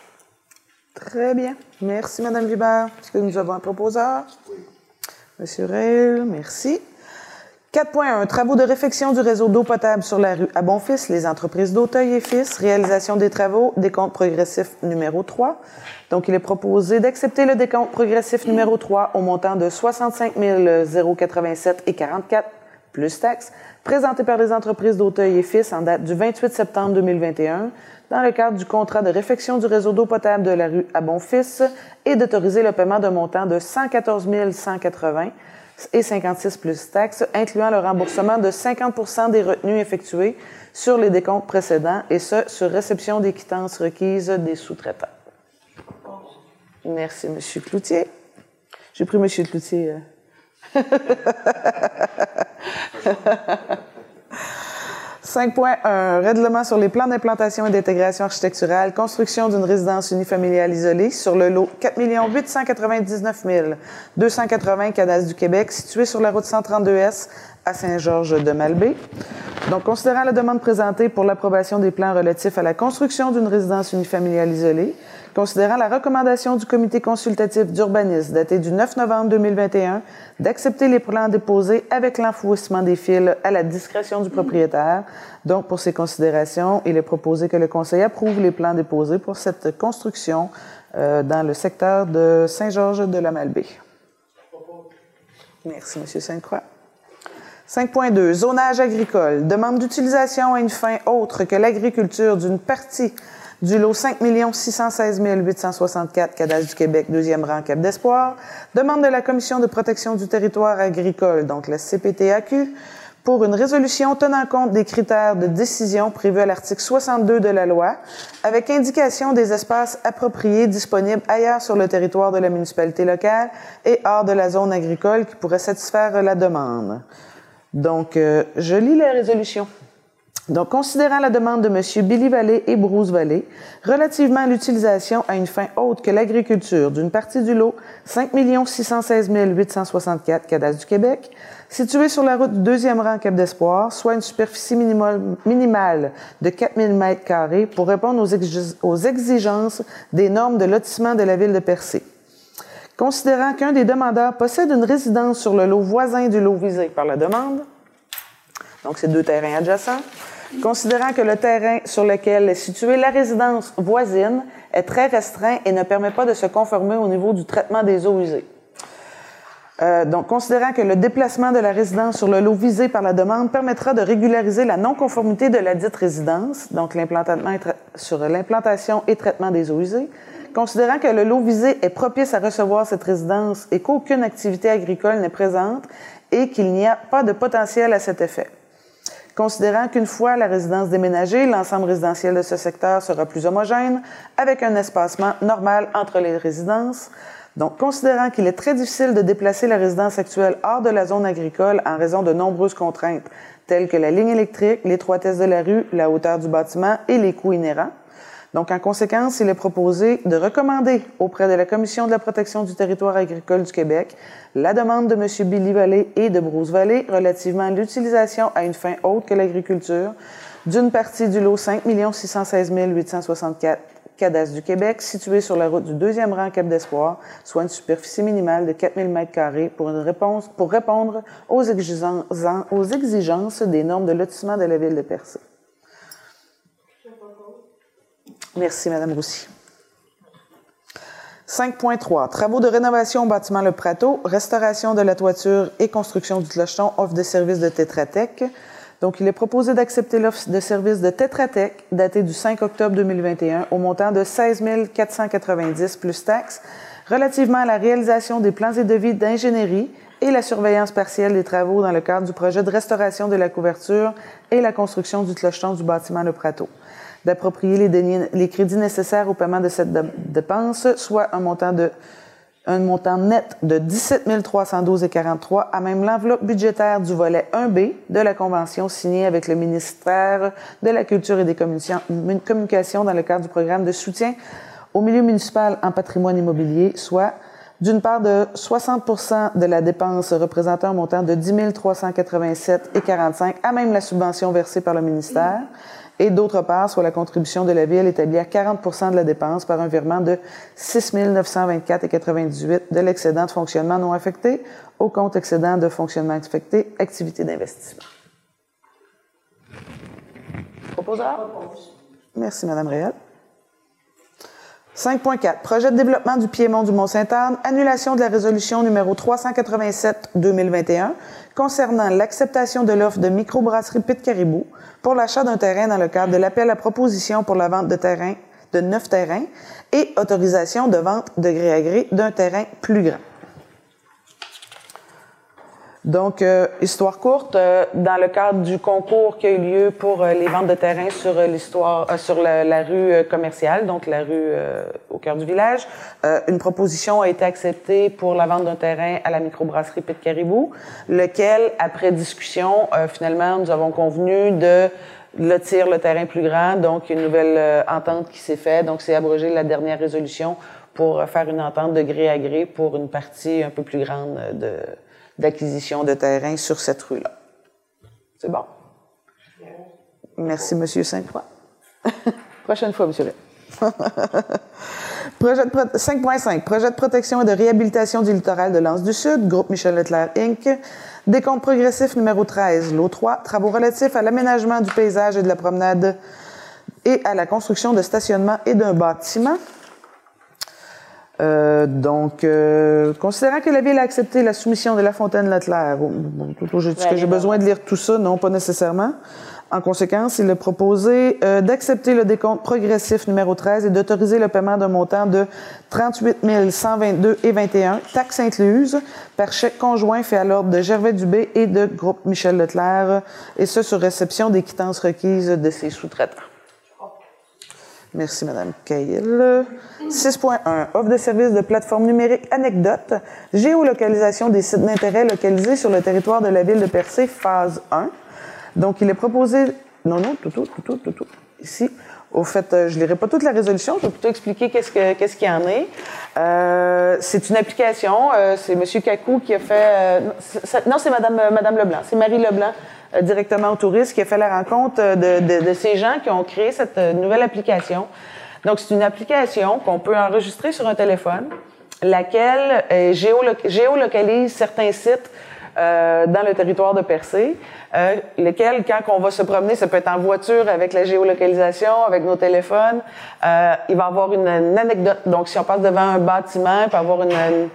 Très bien. Merci, Mme Vibert. Est-ce que nous avons un proposeur? Oui. Monsieur Rail, merci. 4.1. Travaux de réfection du réseau d'eau potable sur la rue à Bonfils, les entreprises d'Auteuil et Fils. Réalisation des travaux, décompte progressif numéro 3. Donc, il est proposé d'accepter le décompte progressif numéro 3 au montant de 65 087 et 44 plus taxes, présenté par les entreprises d'Auteuil et Fils en date du 28 septembre 2021 dans le cadre du contrat de réfection du réseau d'eau potable de la rue à Bonfils et d'autoriser le paiement d'un montant de 114 180 et 56 plus taxes, incluant le remboursement de 50% des retenues effectuées sur les décomptes précédents, et ce, sur réception des quittances requises des sous-traitants. Merci, M. Cloutier. J'ai pris M. Cloutier. Euh. [laughs] 5.1. Règlement sur les plans d'implantation et d'intégration architecturale, construction d'une résidence unifamiliale isolée sur le lot 4 899 280 cadastres du Québec, situé sur la route 132S à Saint-Georges-de-Malbaie. Donc, considérant la demande présentée pour l'approbation des plans relatifs à la construction d'une résidence unifamiliale isolée, considérant la recommandation du comité consultatif d'urbanisme daté du 9 novembre 2021 d'accepter les plans déposés avec l'enfouissement des fils à la discrétion du propriétaire. Donc, pour ces considérations, il est proposé que le conseil approuve les plans déposés pour cette construction euh, dans le secteur de Saint-Georges de la Malbaie. Merci, M. Sainte-Croix. 5.2. Zonage agricole. Demande d'utilisation à une fin autre que l'agriculture d'une partie du lot 5 616 864 cadastre du Québec, deuxième rang Cap d'Espoir. Demande de la Commission de protection du territoire agricole, donc la CPTAQ, pour une résolution tenant compte des critères de décision prévus à l'article 62 de la loi, avec indication des espaces appropriés disponibles ailleurs sur le territoire de la municipalité locale et hors de la zone agricole qui pourraient satisfaire la demande. Donc, euh, je lis la résolution. Donc, considérant la demande de M. Billy Vallée et Bruce Vallée relativement à l'utilisation à une fin autre que l'agriculture d'une partie du lot 5 616 864 cadastre du Québec, située sur la route du deuxième rang Cap d'Espoir, soit une superficie minimale, de 4 000 mètres carrés pour répondre aux, aux exigences des normes de lotissement de la ville de Percé. Considérant qu'un des demandeurs possède une résidence sur le lot voisin du lot visé par la demande, donc c'est deux terrains adjacents, considérant que le terrain sur lequel est située la résidence voisine est très restreint et ne permet pas de se conformer au niveau du traitement des eaux usées. Euh, donc, considérant que le déplacement de la résidence sur le lot visé par la demande permettra de régulariser la non-conformité de la dite résidence, donc sur l'implantation et traitement des eaux usées, Considérant que le lot visé est propice à recevoir cette résidence et qu'aucune activité agricole n'est présente et qu'il n'y a pas de potentiel à cet effet. Considérant qu'une fois la résidence déménagée, l'ensemble résidentiel de ce secteur sera plus homogène, avec un espacement normal entre les résidences. Donc, considérant qu'il est très difficile de déplacer la résidence actuelle hors de la zone agricole en raison de nombreuses contraintes, telles que la ligne électrique, l'étroitesse de la rue, la hauteur du bâtiment et les coûts inhérents, donc, en conséquence, il est proposé de recommander auprès de la Commission de la protection du territoire agricole du Québec la demande de M. Billy Vallée et de Bruce Vallée relativement à l'utilisation à une fin autre que l'agriculture d'une partie du lot 5 616 864 cadastre du Québec, situé sur la route du deuxième rang Cap d'Espoir, soit une superficie minimale de 4000 m2 pour, pour répondre aux exigences, aux exigences des normes de lotissement de la ville de Percé. Merci, Madame Roussy. 5.3. Travaux de rénovation au bâtiment Le Prateau, restauration de la toiture et construction du clocheton, offre de services de Tétratec. Donc, il est proposé d'accepter l'offre de services de Tétratec datée du 5 octobre 2021 au montant de 16 490 plus taxes relativement à la réalisation des plans et devis d'ingénierie et la surveillance partielle des travaux dans le cadre du projet de restauration de la couverture et la construction du clocheton du bâtiment Le Prateau d'approprier les, crédits nécessaires au paiement de cette dépense, soit un montant net de 17 312,43 à même l'enveloppe budgétaire du volet 1B de la convention signée avec le ministère de la Culture et des Communications Communications dans le cadre du programme de soutien au milieu municipal en patrimoine immobilier, soit d'une part de 60% de la dépense représentant un montant de 10 387,45 à même la subvention versée par le ministère, et d'autre part, soit la contribution de la Ville établie à 40% de la dépense par un virement de 6 924,98 de l'excédent de fonctionnement non affecté au compte excédent de fonctionnement affecté, activité d'investissement. Proposeur? Merci, Madame Réal. 5.4. Projet de développement du Piémont du Mont-Sainte-Anne. Annulation de la résolution numéro 387-2021 concernant l'acceptation de l'offre de microbrasserie Pit Caribou pour l'achat d'un terrain dans le cadre de l'appel à proposition pour la vente de terrain de neuf terrains et autorisation de vente de gré à gré d'un terrain plus grand. Donc, euh, histoire courte, euh, dans le cadre du concours qui a eu lieu pour euh, les ventes de terrain sur euh, l'histoire, euh, sur la, rue commerciale, donc la rue au cœur du village, une proposition a été acceptée pour la vente d'un terrain à la microbrasserie Pit Caribou, lequel, après discussion, finalement, nous avons convenu de lotir le terrain plus grand, donc une nouvelle entente qui s'est faite, donc c'est abrogé la dernière résolution pour faire une entente de gré à gré pour une partie un peu plus grande de d'acquisition de terrain sur cette rue-là. C'est bon? Merci, Monsieur Sainte-Croix. [laughs] Prochaine fois, Monsieur Ray. [laughs] Projet de pro- 5.5. Projet de protection et de réhabilitation du littoral de l'Anse du Sud, groupe Michel Leclerc Inc. Décompte progressif numéro 13, lot 3. Travaux relatifs à l'aménagement du paysage et de la promenade et à la construction de stationnement et d'un bâtiment. Euh, donc, euh, considérant que la Ville a accepté la soumission de La plutôt, j'ai- est-ce que j'ai besoin de lire tout ça? Non, pas nécessairement. En conséquence, il a proposé euh, d'accepter le décompte progressif numéro 13 et d'autoriser le paiement d'un montant de 38 122 et 21, taxes incluses, par chèque conjoint fait à l'ordre de Gervais Dubé et de groupe Michel Leclerc, et ce sur réception des quittances requises de ses sous-traitants. Merci, Madame Cahill. 6.1. Offre de services de plateforme numérique anecdote. Géolocalisation des sites d'intérêt localisés sur le territoire de la ville de Percé, phase 1. Donc, il est proposé... Non, non, tout, tout, tout, tout, tout. Ici. Au fait, euh, je ne lirai pas toute la résolution, je vais plutôt expliquer qu'est-ce que- qu'est-ce qu'il y en est. Euh, c'est une application, euh, c'est M. Kakou qui a fait... non, c'est- Madame, Madame Leblanc, c'est Marie Leblanc, directement au tourisme, qui a fait la rencontre euh, de, de- de ces gens qui ont créé cette euh, nouvelle application. Donc, c'est une application qu'on peut enregistrer sur un téléphone, laquelle euh, géolo- géolocalise certains sites euh, dans le territoire de Percé, euh, lesquels, quand on va se promener, ça peut être en voiture avec la géolocalisation, avec nos téléphones, euh, il va avoir une, anecdote. Donc, si on passe devant un bâtiment, il peut avoir une, une,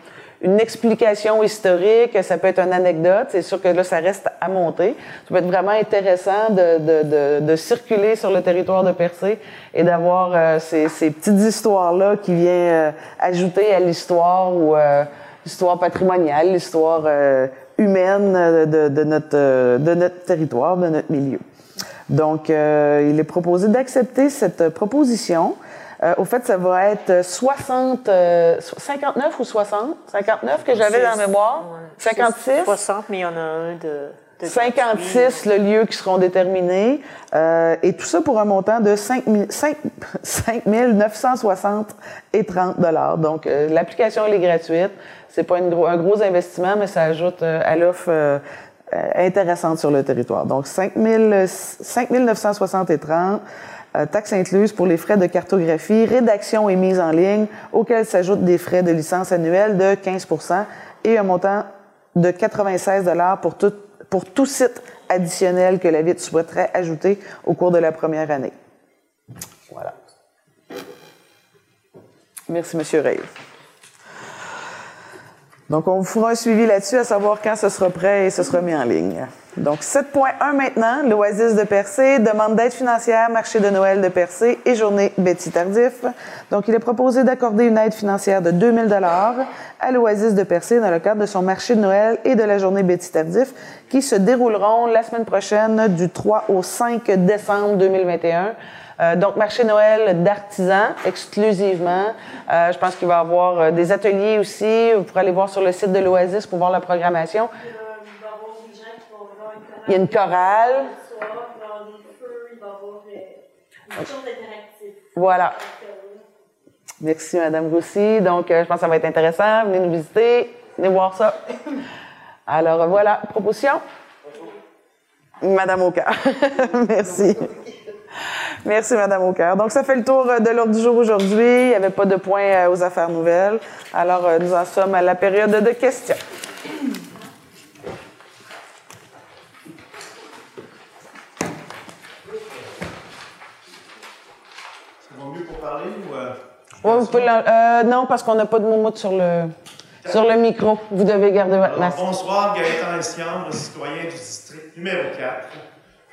une explication historique, ça peut être une anecdote. C'est sûr que là, ça reste à monter. Ça peut être vraiment intéressant de, de, de, de circuler sur le territoire de Percé et d'avoir euh, ces, ces petites histoires-là qui viennent euh, ajouter à l'histoire ou euh, l'histoire patrimoniale, l'histoire euh, humaine de, de, notre, de notre territoire, de notre milieu. Donc, il est proposé d'accepter cette proposition. Euh, au fait, ça va être 60, euh, 59 ou 60? 59 que j'avais dans la mémoire? 56? 60, mais il y en a un de. de 56 le lieu qui seront déterminés. Euh, et tout ça pour un montant de 5, 5, 5 960 et 30 dollars. Donc, euh, l'application, elle est gratuite. C'est pas une gros, un gros investissement, mais ça ajoute euh, à l'offre euh, euh, intéressante sur le territoire. Donc, 5, 000, 5 960 et 30 euh, taxes incluses pour les frais de cartographie, rédaction et mise en ligne, auxquels s'ajoutent des frais de licence annuelle de 15% et un montant de 96 pour tout, pour tout site additionnel que la ville souhaiterait ajouter au cours de la première année. Voilà. Merci, Monsieur Ray. Donc, on vous fera un suivi là-dessus, à savoir quand ce sera prêt et ce sera mis en ligne. Donc, 7.1 maintenant, l'Oasis de Percé, demande d'aide financière, marché de Noël de Percé et journée Betty Tardif. Donc, il est proposé d'accorder une aide financière de 2000 dollars à l'Oasis de Percé dans le cadre de son marché de Noël et de la journée Betty Tardif qui se dérouleront la semaine prochaine du 3 au 5 décembre 2021 euh, donc, marché Noël d'artisans exclusivement. Euh, je pense qu'il va y avoir euh, des ateliers aussi. Vous pourrez aller voir sur le site de l'Oasis pour voir la programmation. Il y a une chorale. Voilà. Merci, Madame Roussy. Donc, je pense que ça va être intéressant. Venez nous visiter, venez voir ça. [coughs] Alors, voilà, proposition? Madame Oka. [laughs] Merci. Merci, Madame Aucœur. Donc, ça fait le tour euh, de l'ordre du jour aujourd'hui. Il n'y avait pas de point euh, aux affaires nouvelles. Alors, euh, nous en sommes à la période de questions. Ça va mieux pour parler ou... Oui, vous pouvez euh, non, parce qu'on n'a pas de moumoute sur le, sur le micro. Vous devez garder votre masque. bonsoir, Gaëtan Essiambre, citoyen du district numéro 4,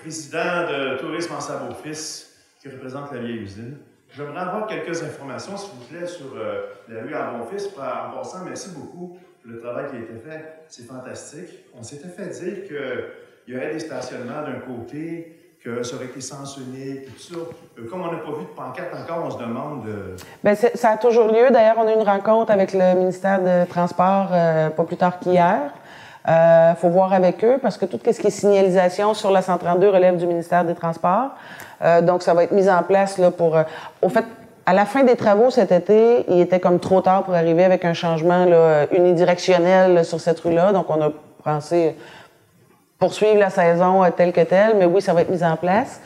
président de Tourisme en Savoie-Fils qui représente la vieille usine. J'aimerais avoir quelques informations, s'il vous plaît, sur euh, la rue à Fils. En passant, merci beaucoup pour le travail qui a été fait. C'est fantastique. On s'était fait dire qu'il y aurait des stationnements d'un côté, que ça aurait tout ça. Euh, comme on n'a pas vu de pancarte encore, on se demande. Euh, Bien, ça a toujours lieu. D'ailleurs, on a eu une rencontre avec le ministère de Transport pas plus tard qu'hier. Il faut voir avec eux parce que tout ce qui est signalisation sur la 132 relève du ministère des Transports. Euh, donc, ça va être mis en place là, pour... Euh, au fait, à la fin des travaux cet été, il était comme trop tard pour arriver avec un changement là, unidirectionnel sur cette rue-là. Donc, on a pensé poursuivre la saison euh, telle que telle, mais oui, ça va être mis en place.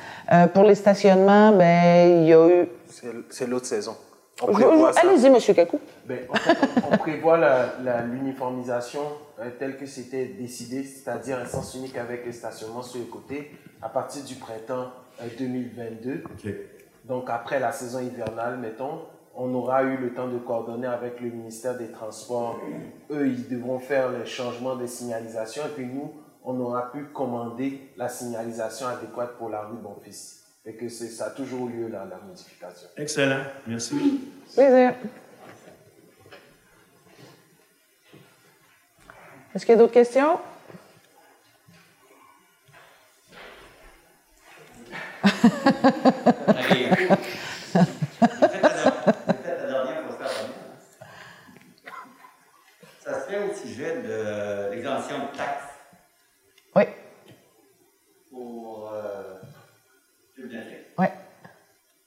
pour les stationnements, ben il y a eu... C'est l'autre saison. Allez-y, M. Kakou. Ben, on prévoit l'uniformisation telle que c'était décidé, c'est-à-dire un sens unique avec les stationnements sur les côtés, à partir du printemps 2022. Donc après la saison hivernale, mettons, on aura eu le temps de coordonner avec le ministère des Transports. Eux, ils devront faire le changement de signalisation et puis nous, on aura pu commander la signalisation adéquate pour la rue Bonfils. Et que ça a toujours lieu là, la modification. Excellent. Merci. Plaisir. Est-ce qu'il y a d'autres questions? Ça se fait au sujet de l'exemption de taxes. Oui. Pour euh, Oui.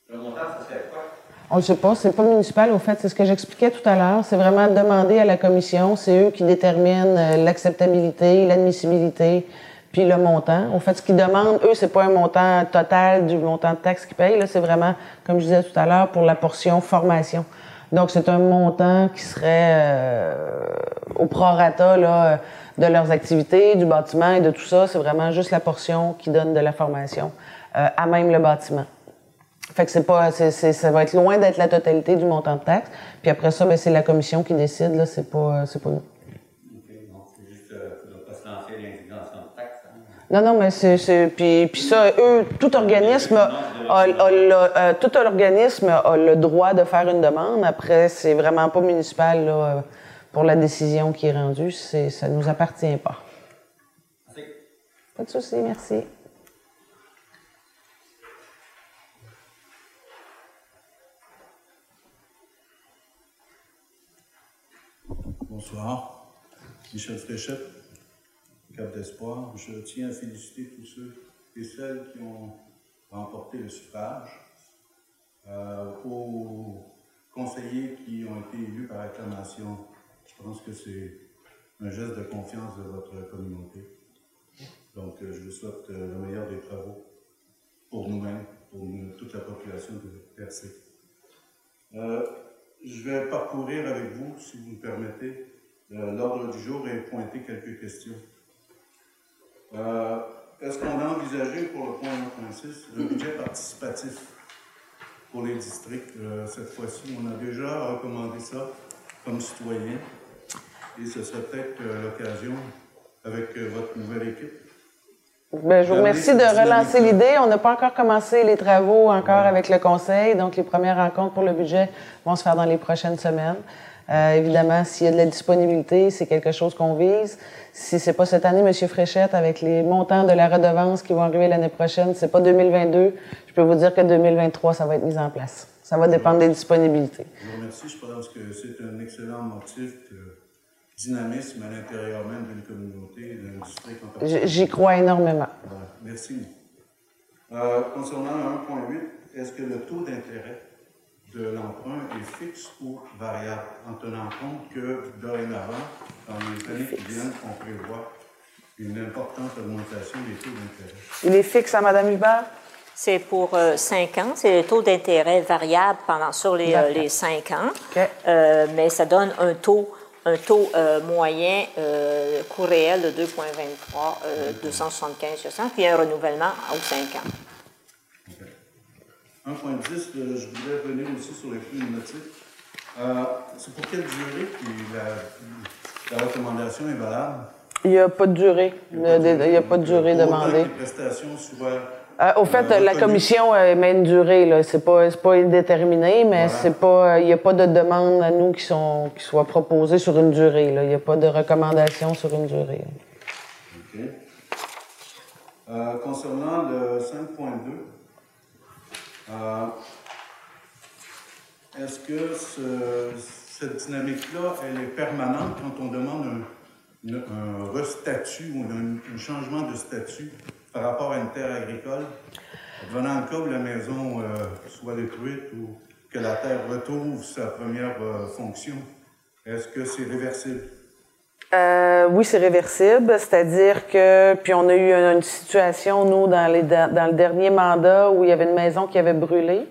Le montant, ça se fait quoi? On ne sait pas, c'est pas municipal au fait, c'est ce que j'expliquais tout à l'heure. C'est vraiment demander à la commission, c'est eux qui déterminent euh, l'acceptabilité, l'admissibilité, puis le montant. Au fait, ce qu'ils demandent, eux, c'est pas un montant total du montant de taxe qu'ils payent. Là, c'est vraiment, comme je disais tout à l'heure, pour la portion formation. Donc, c'est un montant qui serait euh, au prorata là, de leurs activités, du bâtiment et de tout ça. C'est vraiment juste la portion qui donne de la formation euh, à même le bâtiment. Fait que c'est pas, c'est, ça va être loin d'être la totalité du montant de taxe. Puis après ça, ben, c'est la commission qui décide. Là, c'est pas, c'est pas nous. Non, non, mais c'est. Puis, puis ça, eux, tout organisme a, euh, tout organisme a le droit de faire une demande. Après, c'est vraiment pas municipal là, pour la décision qui est rendue. Ça nous appartient pas. Pas de souci, merci. Bonsoir. Michel Fréchette d'Espoir. Je tiens à féliciter tous ceux et celles qui ont remporté le suffrage, euh, aux conseillers qui ont été élus par acclamation. Je pense que c'est un geste de confiance de votre communauté. Donc, euh, je vous souhaite euh, le meilleur des travaux pour nous-mêmes, pour toute la population de Percé. je vais parcourir avec vous, si vous me permettez, l'ordre du jour et pointer quelques questions. Euh, est-ce qu'on a envisagé pour le point 1.6 un budget participatif pour les districts? Euh, cette fois-ci? On a déjà recommandé ça comme citoyen. Et ce serait peut-être euh, l'occasion avec euh, votre nouvelle équipe. Ben, je vous remercie de relancer l'idée. On n'a pas encore commencé les travaux encore avec le conseil, donc les premières rencontres pour le budget vont se faire dans les prochaines semaines. Euh, évidemment, s'il y a de la disponibilité, c'est quelque chose qu'on vise. Si c'est pas cette année, M. Fréchette, avec les montants de la redevance qui vont arriver l'année prochaine, c'est pas 2022, je peux vous dire que 2023, ça va être mis en place. Ça va dépendre des disponibilités. Je vous remercie. Je pense que c'est un excellent motif dynamisme à l'intérieur même d'une communauté, d'un district. J'y crois énormément. Voilà. Merci. Euh, concernant le 1.8, est-ce que le taux d'intérêt de l'emprunt est fixe ou variable, en tenant compte que dorénavant, dans les années qui viennent, on prévoit une importante augmentation des taux d'intérêt? Il est fixe à Mme Hubert? C'est pour euh, cinq ans. C'est le taux d'intérêt variable pendant, sur les, euh, les cinq ans. Euh, mais ça donne un taux, un taux euh, moyen euh, coût réel de 2,23, euh, 275 puis un renouvellement aux cinq ans. 1.10, euh, je voulais revenir aussi sur les flux pneumatiques. Euh, c'est pour quelle durée que la, la recommandation est valable? Il n'y a pas de durée. Il n'y a pas de durée demandée. que les prestations soient... Euh, au fait, euh, la commission euh, met une durée. Là. C'est pas, c'est pas indéterminé, mais c'est pas. Il n'y a pas de demande à nous qui sont qui soit proposée sur une durée. là. Il n'y a pas de recommandation sur une durée. OK. Euh, concernant le 5.2, euh, est-ce que ce- cette dynamique-là, elle est permanente quand on demande un, un restatut ou un, un changement de statut par rapport à une terre agricole, venant le cas où la maison euh, soit détruite ou que la terre retrouve sa première euh, fonction, est-ce que c'est réversible? Euh, oui, c'est réversible, c'est-à-dire que puis on a eu une, situation nous dans les dans le dernier mandat où il y avait une maison qui avait brûlé.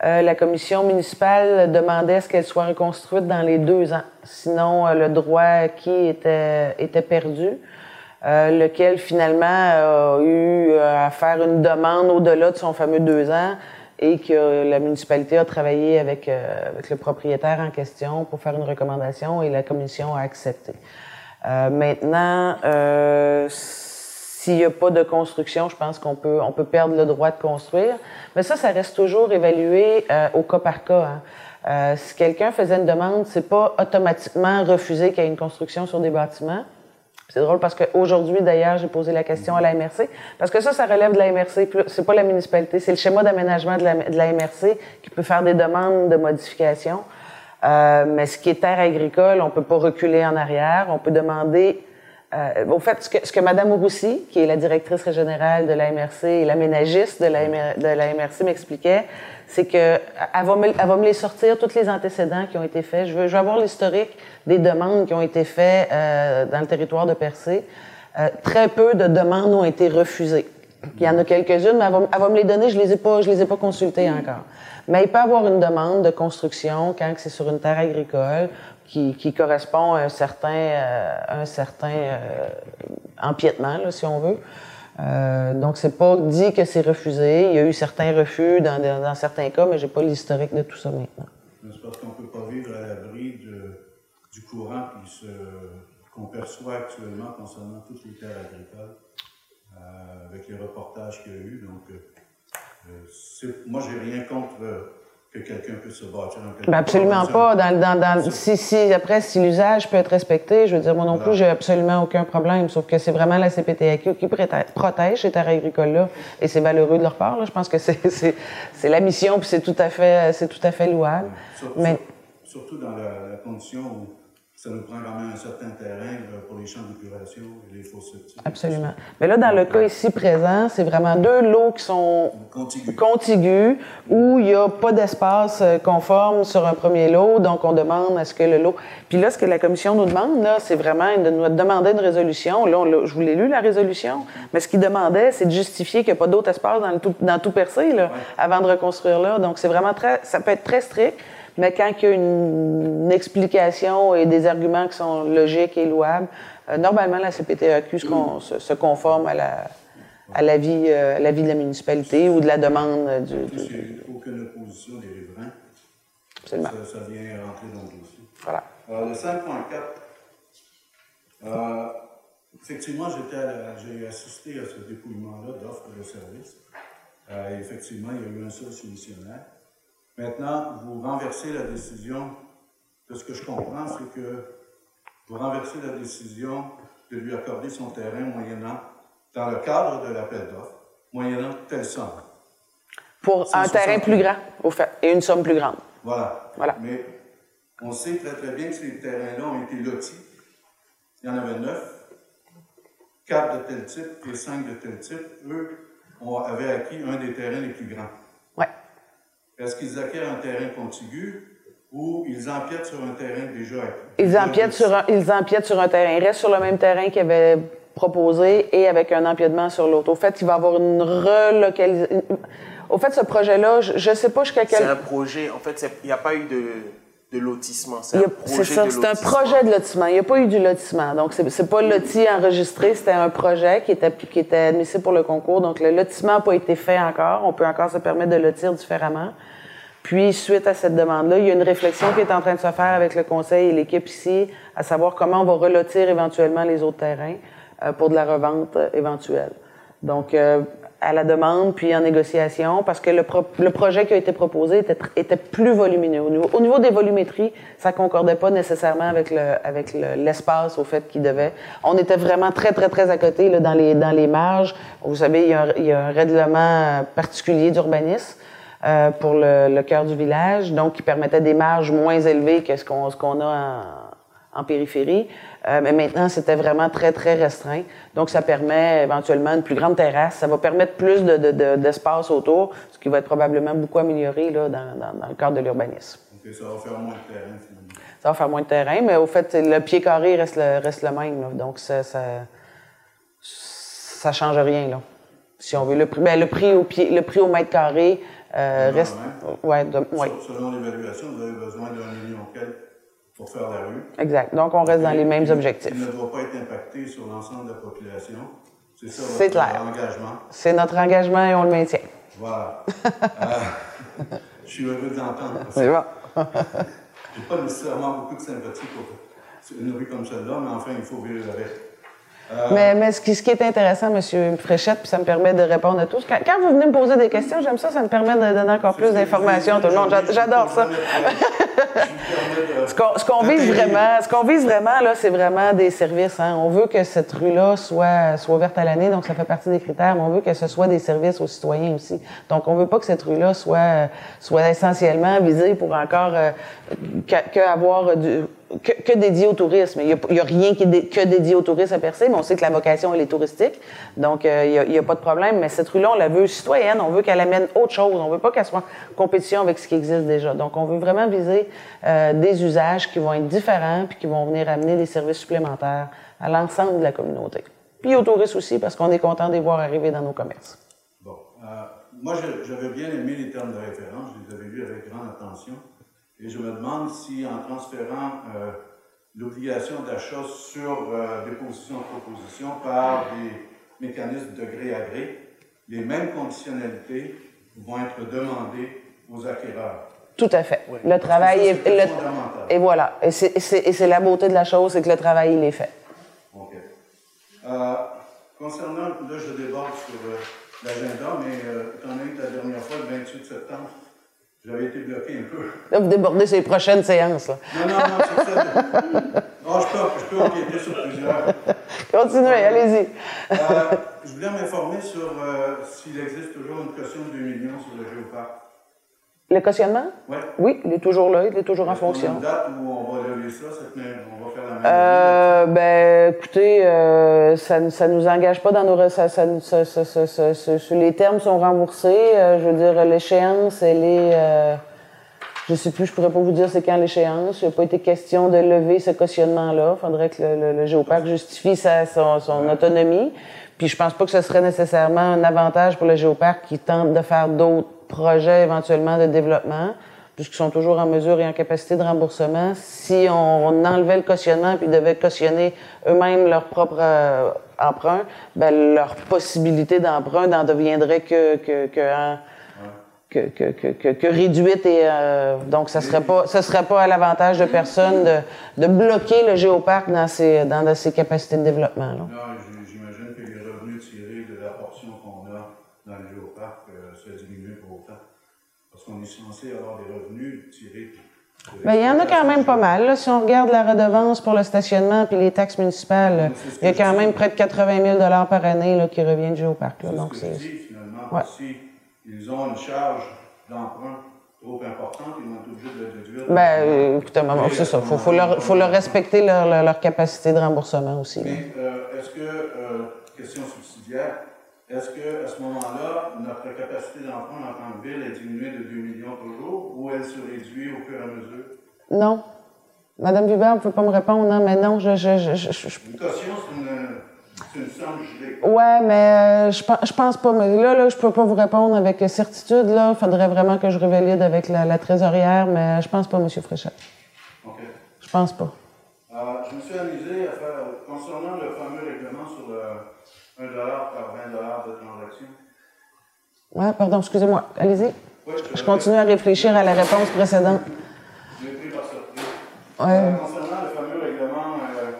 La commission municipale demandait ce qu'elle soit reconstruite dans les deux ans, sinon le droit acquis était était perdu. Euh, lequel finalement a eu euh, à faire une demande au-delà de son fameux deux ans et que la municipalité a travaillé avec, euh, avec le propriétaire en question pour faire une recommandation et la commission a accepté. Euh, maintenant, euh, s'il n'y a pas de construction, je pense qu'on peut, on peut perdre le droit de construire. Mais ça, ça reste toujours évalué au cas par cas. hein. Euh, si quelqu'un faisait une demande, c'est pas automatiquement refusé qu'il y ait une construction sur des bâtiments. C'est drôle parce qu'aujourd'hui, d'ailleurs, j'ai posé la question à la MRC. Parce que ça, ça relève de la MRC. C'est pas la municipalité, c'est le schéma d'aménagement de la, MRC qui peut faire des demandes de modification. Euh, mais ce qui est terre agricole, on peut pas reculer en arrière. On peut demander. Euh, au fait, ce que, ce que Mme Roussy, qui est la directrice générale de la MRC et l'aménagiste de de la MRC, m'expliquait, c'est que elle va, me, elle va me les sortir, tous les antécédents qui ont été faits. Je veux, je veux avoir l'historique des demandes qui ont été faites euh, dans le territoire de Percé. Euh, très peu de demandes ont été refusées. Il y en a quelques-unes, mais elle va, elle va me les donner, je les ai pas, je les ai pas consultées encore. Mais il peut avoir une demande de construction quand c'est sur une terre agricole qui, qui correspond à un certain, euh, un certain euh, empiètement, là, si on veut. Euh, donc, c'est pas dit que c'est refusé. Il y a eu certains refus dans, certains cas, mais j'ai pas l'historique de tout ça maintenant. C'est parce qu'on peut pas vivre à l'abri du courant qu'on perçoit actuellement concernant toutes les terres agricoles, euh, avec les reportages qu'il y a eu. Donc, euh, moi, j'ai rien contre que quelqu'un puisse se bâtir en quelque Ben absolument pas. Dans, dans, dans, si, si, après, si l'usage peut être respecté, je veux dire, moi non plus, j'ai absolument aucun problème. Sauf que c'est vraiment la CPTAQ qui protège ces terres agricoles-là. Et c'est valeureux de leur part. Là. Je pense que c'est, [laughs] la mission, puis c'est tout à fait, tout à fait louable. Sur- Mais sur- surtout dans la, la condition où ça nous prend quand même un certain terrain euh, pour les champs d'épuration et les fosses septiques. Absolument. Mais là, dans le cas ici présent, c'est vraiment deux lots qui sont Contigus. où il n'y a pas d'espace euh, conforme sur un premier lot, donc on demande à ce que le lot... Puis là, ce que la commission nous demande, là, c'est vraiment de nous demander une résolution. Là, on je vous l'ai lu, la résolution, mais ce qu'il demandait, c'est de justifier qu'il n'y a pas d'autre espace dans, le tout, dans tout percé, là, avant de reconstruire là. Donc, c'est vraiment très... Ça peut être très strict, mais quand il y a une, une explication et des arguments qui sont logiques et louables, euh, normalement, la CPTAQ se, con- se- se conforme à la, à euh, à de la municipalité ou de la demande euh, du... Du- a aucune opposition des riverains. Absolument. Ça, ça vient rentrer dans le dossier. Voilà. Alors, le 5.4, Euh, effectivement, j'ai assisté à ce dépouillement-là d'offres de services. Euh, effectivement, il y a eu un seul soumissionnaire. Maintenant, vous renversez la décision, de ce que je comprends, c'est que vous renversez la décision de lui accorder son terrain moyennant, dans le cadre de l'appel d'offres, moyennant telle somme. Pour un 60 terrain plus grand, au fait, et une somme plus grande. Voilà. Voilà. Mais on sait très très bien que ces terrains-là ont été lotis. Il y en avait neuf, quatre de tel type et cinq de tel type. Eux on avaient acquis un des terrains les plus grands. Est-ce qu'ils acquièrent un terrain contigu ou ils empiètent sur un terrain déjà acquis? Ils empiètent, sur un, ils empiètent sur un terrain. Ils restent sur le même terrain qu'ils avaient proposé et avec un empiètement sur l'autre. Au fait, il va y avoir une relocalisation. Au fait, ce projet-là, je ne sais pas jusqu'à C'est quel un projet, en fait, c'est- il n'y a pas eu de, de lotissement. C'est un projet ça, de c'est un lotissement. projet de lotissement. Il n'y a pas eu du lotissement. Donc, c'est c'est pas loti enregistré, c'était un projet qui était, qui était admissible pour le concours. Donc, le lotissement n'a pas été fait encore. On peut encore se permettre de lotir différemment. Puis, suite à cette demande-là, il y a une réflexion qui est en train de se faire avec le conseil et l'équipe ici, à savoir comment on va relotir éventuellement les autres terrains euh, pour de la revente éventuelle. Donc, euh, à la demande, puis en négociation, parce que le, pro- le projet qui a été proposé était, était plus volumineux. Au niveau, au niveau des volumétries, ça concordait pas nécessairement avec le, avec le- l'espace au fait qu'il devait. On était vraiment très, très, très à côté là, dans, les, dans les marges. Vous savez, il y a un, il y a un règlement particulier d'urbanisme euh, pour le, le cœur du village, donc qui permettait des marges moins élevées que ce qu'on, qu'on a en, en périphérie. Euh, mais maintenant, c'était vraiment très, très restreint. Donc, ça permet éventuellement une plus grande terrasse. Ça va permettre plus de, de- de- d'espace autour, ce qui va être probablement beaucoup amélioré là, dans, dans- dans le cadre de l'urbanisme. Ok, ça va faire moins de terrain finalement. Ça va faire moins de terrain, mais au fait, le pied carré reste le, reste le même. là. Donc, ça, ça, ça change rien. Là. Si on veut. Le prix, ben, le prix, au, pied, le prix au mètre carré euh, reste. Ouais, de- ouais. Selon- Selon l'évaluation, vous avez besoin d'un million quel pour faire la rue. Exact. Donc, on reste dans les mêmes objectifs. Il ne doit pas être impacté sur l'ensemble de la population. C'est ça votre clair. engagement. C'est notre engagement et on le maintient. Voilà. Euh, [laughs] je suis heureux de l'entendre. parce que C'est bon. J'ai pas nécessairement beaucoup de sympathie pour une rue comme celle-là, mais enfin, il faut vivre avec. Euh, Mais, mais ce, qui, ce qui est intéressant, M. Fréchette, puis ça me permet de répondre à tous. Quand, quand vous venez me poser des questions, j'aime ça, ça me permet de donner encore plus d'informations à tout le monde. J'a- J'adore ça. Ce qu'on, qu'on vise vraiment, ce qu'on vise vraiment là, c'est vraiment des services. hein. On veut que cette rue-là soit, soit ouverte à l'année, donc ça fait partie des critères, mais on veut que ce soit des services aux citoyens aussi. Donc, on veut pas que cette rue-là soit, soit essentiellement visée pour encore euh, que, que avoir du, que, dédié au tourisme. Il y a, rien que dédié au tourisme à percer, mais on sait que la vocation, elle est touristique. Donc, euh, il y a, pas de problème. Mais cette rue-là, on la veut citoyenne. On veut qu'elle amène autre chose. On veut pas qu'elle soit en compétition avec ce qui existe déjà. Donc, on veut vraiment viser euh, des usages qui vont être différents puis qui vont venir amener des services supplémentaires à l'ensemble de la communauté. Puis aux touristes aussi, parce qu'on est content de les voir arriver dans nos commerces. Bon. Euh, moi, j'avais bien aimé les termes de référence, je les avais lus avec grande attention. Et je me demande si, en transférant euh, l'obligation d'achat sur euh, déposition de proposition par des mécanismes de gré à gré, les mêmes conditionnalités vont être demandées aux acquéreurs. Tout à fait. Le travail Ça, est, le- fondamental. et voilà. C'est- et c'est la beauté de la chose, c'est que le travail il est fait. OK. Euh, concernant, là, je déborde sur euh, l'agenda, mais euh, étant donné que la dernière fois, le 28 septembre, j'avais été bloqué un peu. Là, vous débordez ces prochaines séances. Là. Non, non, non, c'est ça. Non, je peux, je peux sur plusieurs. Continuez, allez-y. Euh, je voulais m'informer sur euh, s'il existe toujours une caution de 2 millions sur le géoparc. Le cautionnement? Ouais. Oui, il est toujours là, il est toujours en Est-ce qu'on a fonction. une date où on va lever ça, on va faire la même Euh, ben, écoutez, euh, ça ne ça nous engage pas dans nos... Ça, ça, ça, ça, les termes sont remboursés. Euh, je veux dire, l'échéance, elle est... Je sais plus, je pourrais pas vous dire c'est quand l'échéance. Il n'a pas été question de lever ce cautionnement-là. Il faudrait que le, le, le géoparc justifie sa, son, son autonomie. Puis je pense pas que ce serait nécessairement un avantage pour le géoparc qui tente de faire d'autres projets éventuellement de développement, puisqu'ils sont toujours en mesure et en capacité de remboursement. Si on, enlevait le cautionnement puis devaient cautionner eux-mêmes leur propre euh, emprunt, ben leur possibilité d'emprunt n'en deviendrait que, que, que que réduite et euh, donc ça serait pas ça serait pas à l'avantage de personne de, de bloquer le géoparc dans ses dans, ses capacités de développement. Non, j'imagine que les revenus tirés de la portion qu'on a dans le géoparc euh, se diminuent pour autant. Parce qu'on est censé avoir des revenus tirés. Ben, il y en a quand même pas mal. là. Si on regarde la redevance pour le stationnement puis les taxes municipales, il y a quand même près de 80 000 par année là, qui revient du géoparc. Là. Donc c'est finalement. Ouais. Si ils ont une charge d'emprunt trop importante, ils vont être obligés de le déduire. Ben, écoutez, c'est ça. Faut, faut, leur, faut leur respecter leur, leur, leur capacité de remboursement aussi. Mais euh, est-ce que, euh, question subsidiaire, est-ce que à ce moment-là, notre capacité d'emprunt en tant que ville est diminuée de 2 millions par jour ou elle se réduit au fur et à mesure? Non. Madame Vibert, vous pouvez pas me répondre, non, mais non, je, je, je, je- Une caution, c'est une, somme gelée. Ouais, mais euh, je, pense- je pense pas. Mais là, là, je peux pas vous répondre avec certitude. Là, faudrait vraiment que je revalide avec la, la trésorière, mais je pense pas, M. Fréchette. OK. Je pense pas. Euh, je me suis amusé à faire, concernant le fameux règlement sur le 1 par 20 de transaction. Ouais, pardon, excusez-moi. Allez-y. Oui, Je continue à réfléchir à la réponse précédente. Je l'ai pris par surprise. Ouais. Euh, concernant le fameux règlement, euh,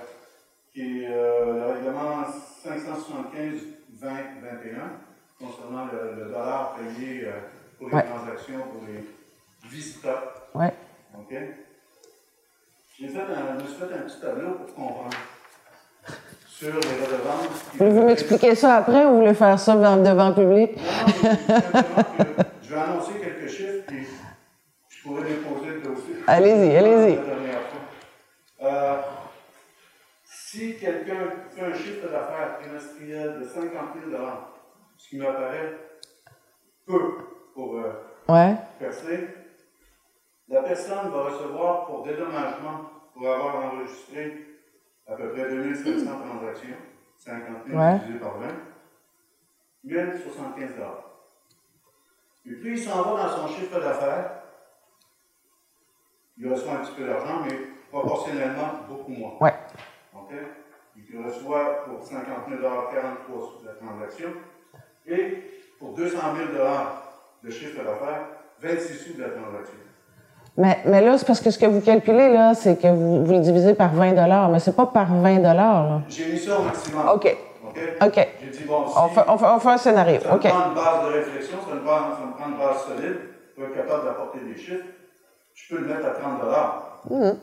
qui est euh, le règlement 575-20-21, concernant le, le dollar payé pour les Ouais. transactions pour les visiteurs. Ouais. OK? J'ai fait un, je me suis fait un petit tableau pour comprendre. Sur les redevances. Voulez-vous m'expliquer ça après ou vous voulez faire ça devant, devant le public? Je vais annoncer quelques chiffres, puis je pourrais déposer le dossier. Allez-y, allez-y. Euh, si quelqu'un fait un chiffre d'affaires trimestriel de 50 000 ce qui m'apparaît peu pour euh, Ouais. percer, la personne va recevoir pour dédommagement, pour avoir enregistré à peu près 2500 transactions, 50 000 Ouais. divisé par 20, 1075 Et puis il s'en va dans son chiffre d'affaires, il reçoit un petit peu d'argent, mais proportionnellement beaucoup moins. Ouais. OK? Il reçoit pour 50 000 43 sous la transaction, et pour 200 000 de chiffre d'affaires, 26 sous de la transaction. Mais, mais là, c'est parce que ce que vous calculez, là, c'est que vous, vous le divisez par 20 mais c'est pas par 20 là. J'ai mis ça au maximum. OK. OK? J'ai dit, bon, si On fait, on fait, on fait un scénario. ça me OK. prend une base de réflexion, ça me prend, ça me prend une base solide pour être capable d'apporter des chiffres, je peux le mettre à 30 Mhm.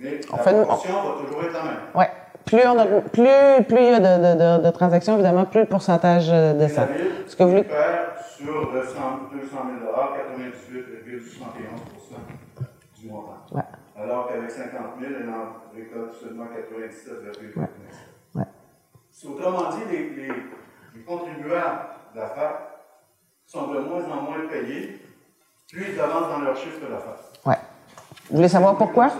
Mais On la fait une- proportion va toujours être la même. Ouais. Plus, on a, plus, plus il y a de, de, de, de transactions, évidemment, plus le pourcentage descend. Ce que vous voulez. sur 200 200 000 98,71 du montant. Ouais. Alors qu'avec 50 000, elle en récolte seulement 97,99 Ouais. Autrement dit, les, les, les contribuables d'affaires sont de moins en moins payés, plus ils avancent dans leur chiffre d'affaires. Ouais. Vous voulez savoir pourquoi?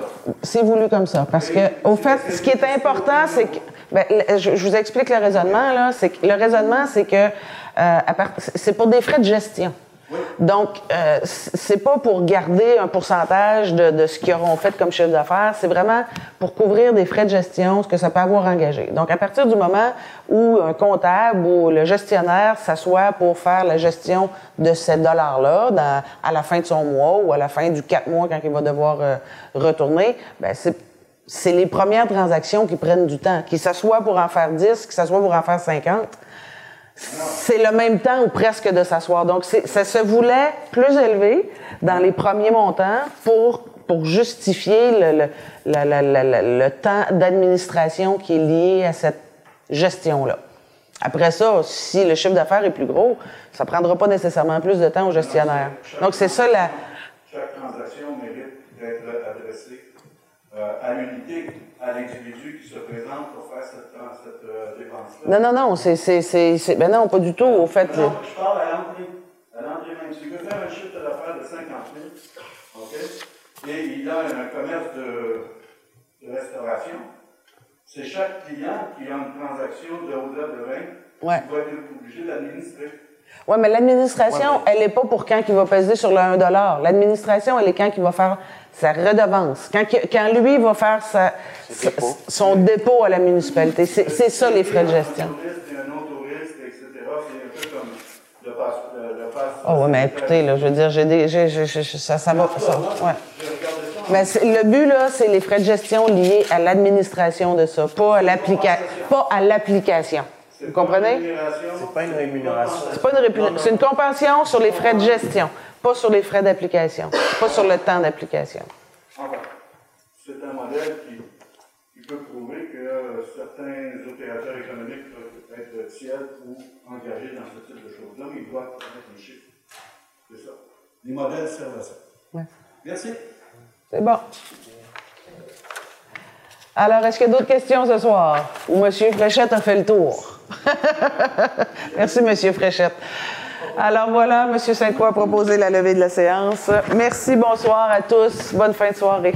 C'est voulu comme ça. Parce que, au fait, ce qui est important, c'est que. Ben, je, vous explique le raisonnement, là. C'est que le raisonnement, c'est que euh, c'est pour des frais de gestion. Donc, euh, c'est pas pour garder un pourcentage de, de ce qu'ils auront fait comme chiffre d'affaires, c'est vraiment pour couvrir des frais de gestion, ce que ça peut avoir engagé. Donc, à partir du moment où un comptable ou le gestionnaire s'assoit pour faire la gestion de ces dollars-là à la fin de son mois ou à la fin du quatre mois quand il va devoir euh, retourner, ben c'est c'est les premières transactions qui prennent du temps. Qu'ils s'assoient pour en faire 10, qu'ils s'assoient pour en faire 50, c'est le même temps ou presque de s'asseoir. Donc, ça se voulait plus élevé dans les premiers montants pour, pour justifier le, le, la- la- la- la- le temps d'administration qui est lié à cette gestion-là. Après ça, si le chiffre d'affaires est plus gros, ça ne prendra pas nécessairement plus de temps au gestionnaire. Donc, c'est ça la... Chaque transaction mérite d'être adressée à l'unité, à l'individu qui se présente pour faire cette, cette euh, dépense-là. Non, non, non, c'est... c'est- c'est- Ben non, pas du tout, au fait. Non, je parle à l'entrée. À l'entrée même. Si veux faire un chiffre d'affaires de 50 000, OK, et il a un commerce de, de restauration, c'est chaque client qui a une transaction de au-delà de 20 Ouais. qui va être obligé d'administrer. Oui, mais l'administration, elle n'est pas pour quand il va peser sur le 1 L'administration, elle est quand il va faire sa redevance. Quand, quand lui va faire sa- sa- son dépôt à la municipalité. C'est ça, les frais de gestion. Un touriste et un non-touriste, etc., c'est un peu comme le passe. Le, le passe Oh, ouais, mais écoutez, là, je veux dire, j'ai des, j'ai- j'ai- j'ai- ça, ça va. Ça, ouais. Mais le but, là, c'est les frais de gestion liés à l'administration de ça, pas à l'application. Pas à l'application. Vous comprenez? C'est pas une rémunération. C'est pas une répu- C'est une compensation sur les frais de gestion, pas sur les frais d'application, pas sur le temps d'application. Enfin, c'est un modèle qui, qui peut prouver que euh, certains opérateurs économiques peuvent être tiers ou engagés dans ce type de choses-là, mais ils doivent connaître les chiffres. C'est ça. Les modèles servent à ça. Ouais. Merci. C'est bon. Alors, est-ce qu'il y a d'autres questions ce soir? Ou M. Fréchette a fait le tour? [laughs] Merci, M. Fréchette. Alors voilà, M. Saint-Croix a proposé la levée de la séance. Merci, bonsoir à tous. Bonne fin de soirée.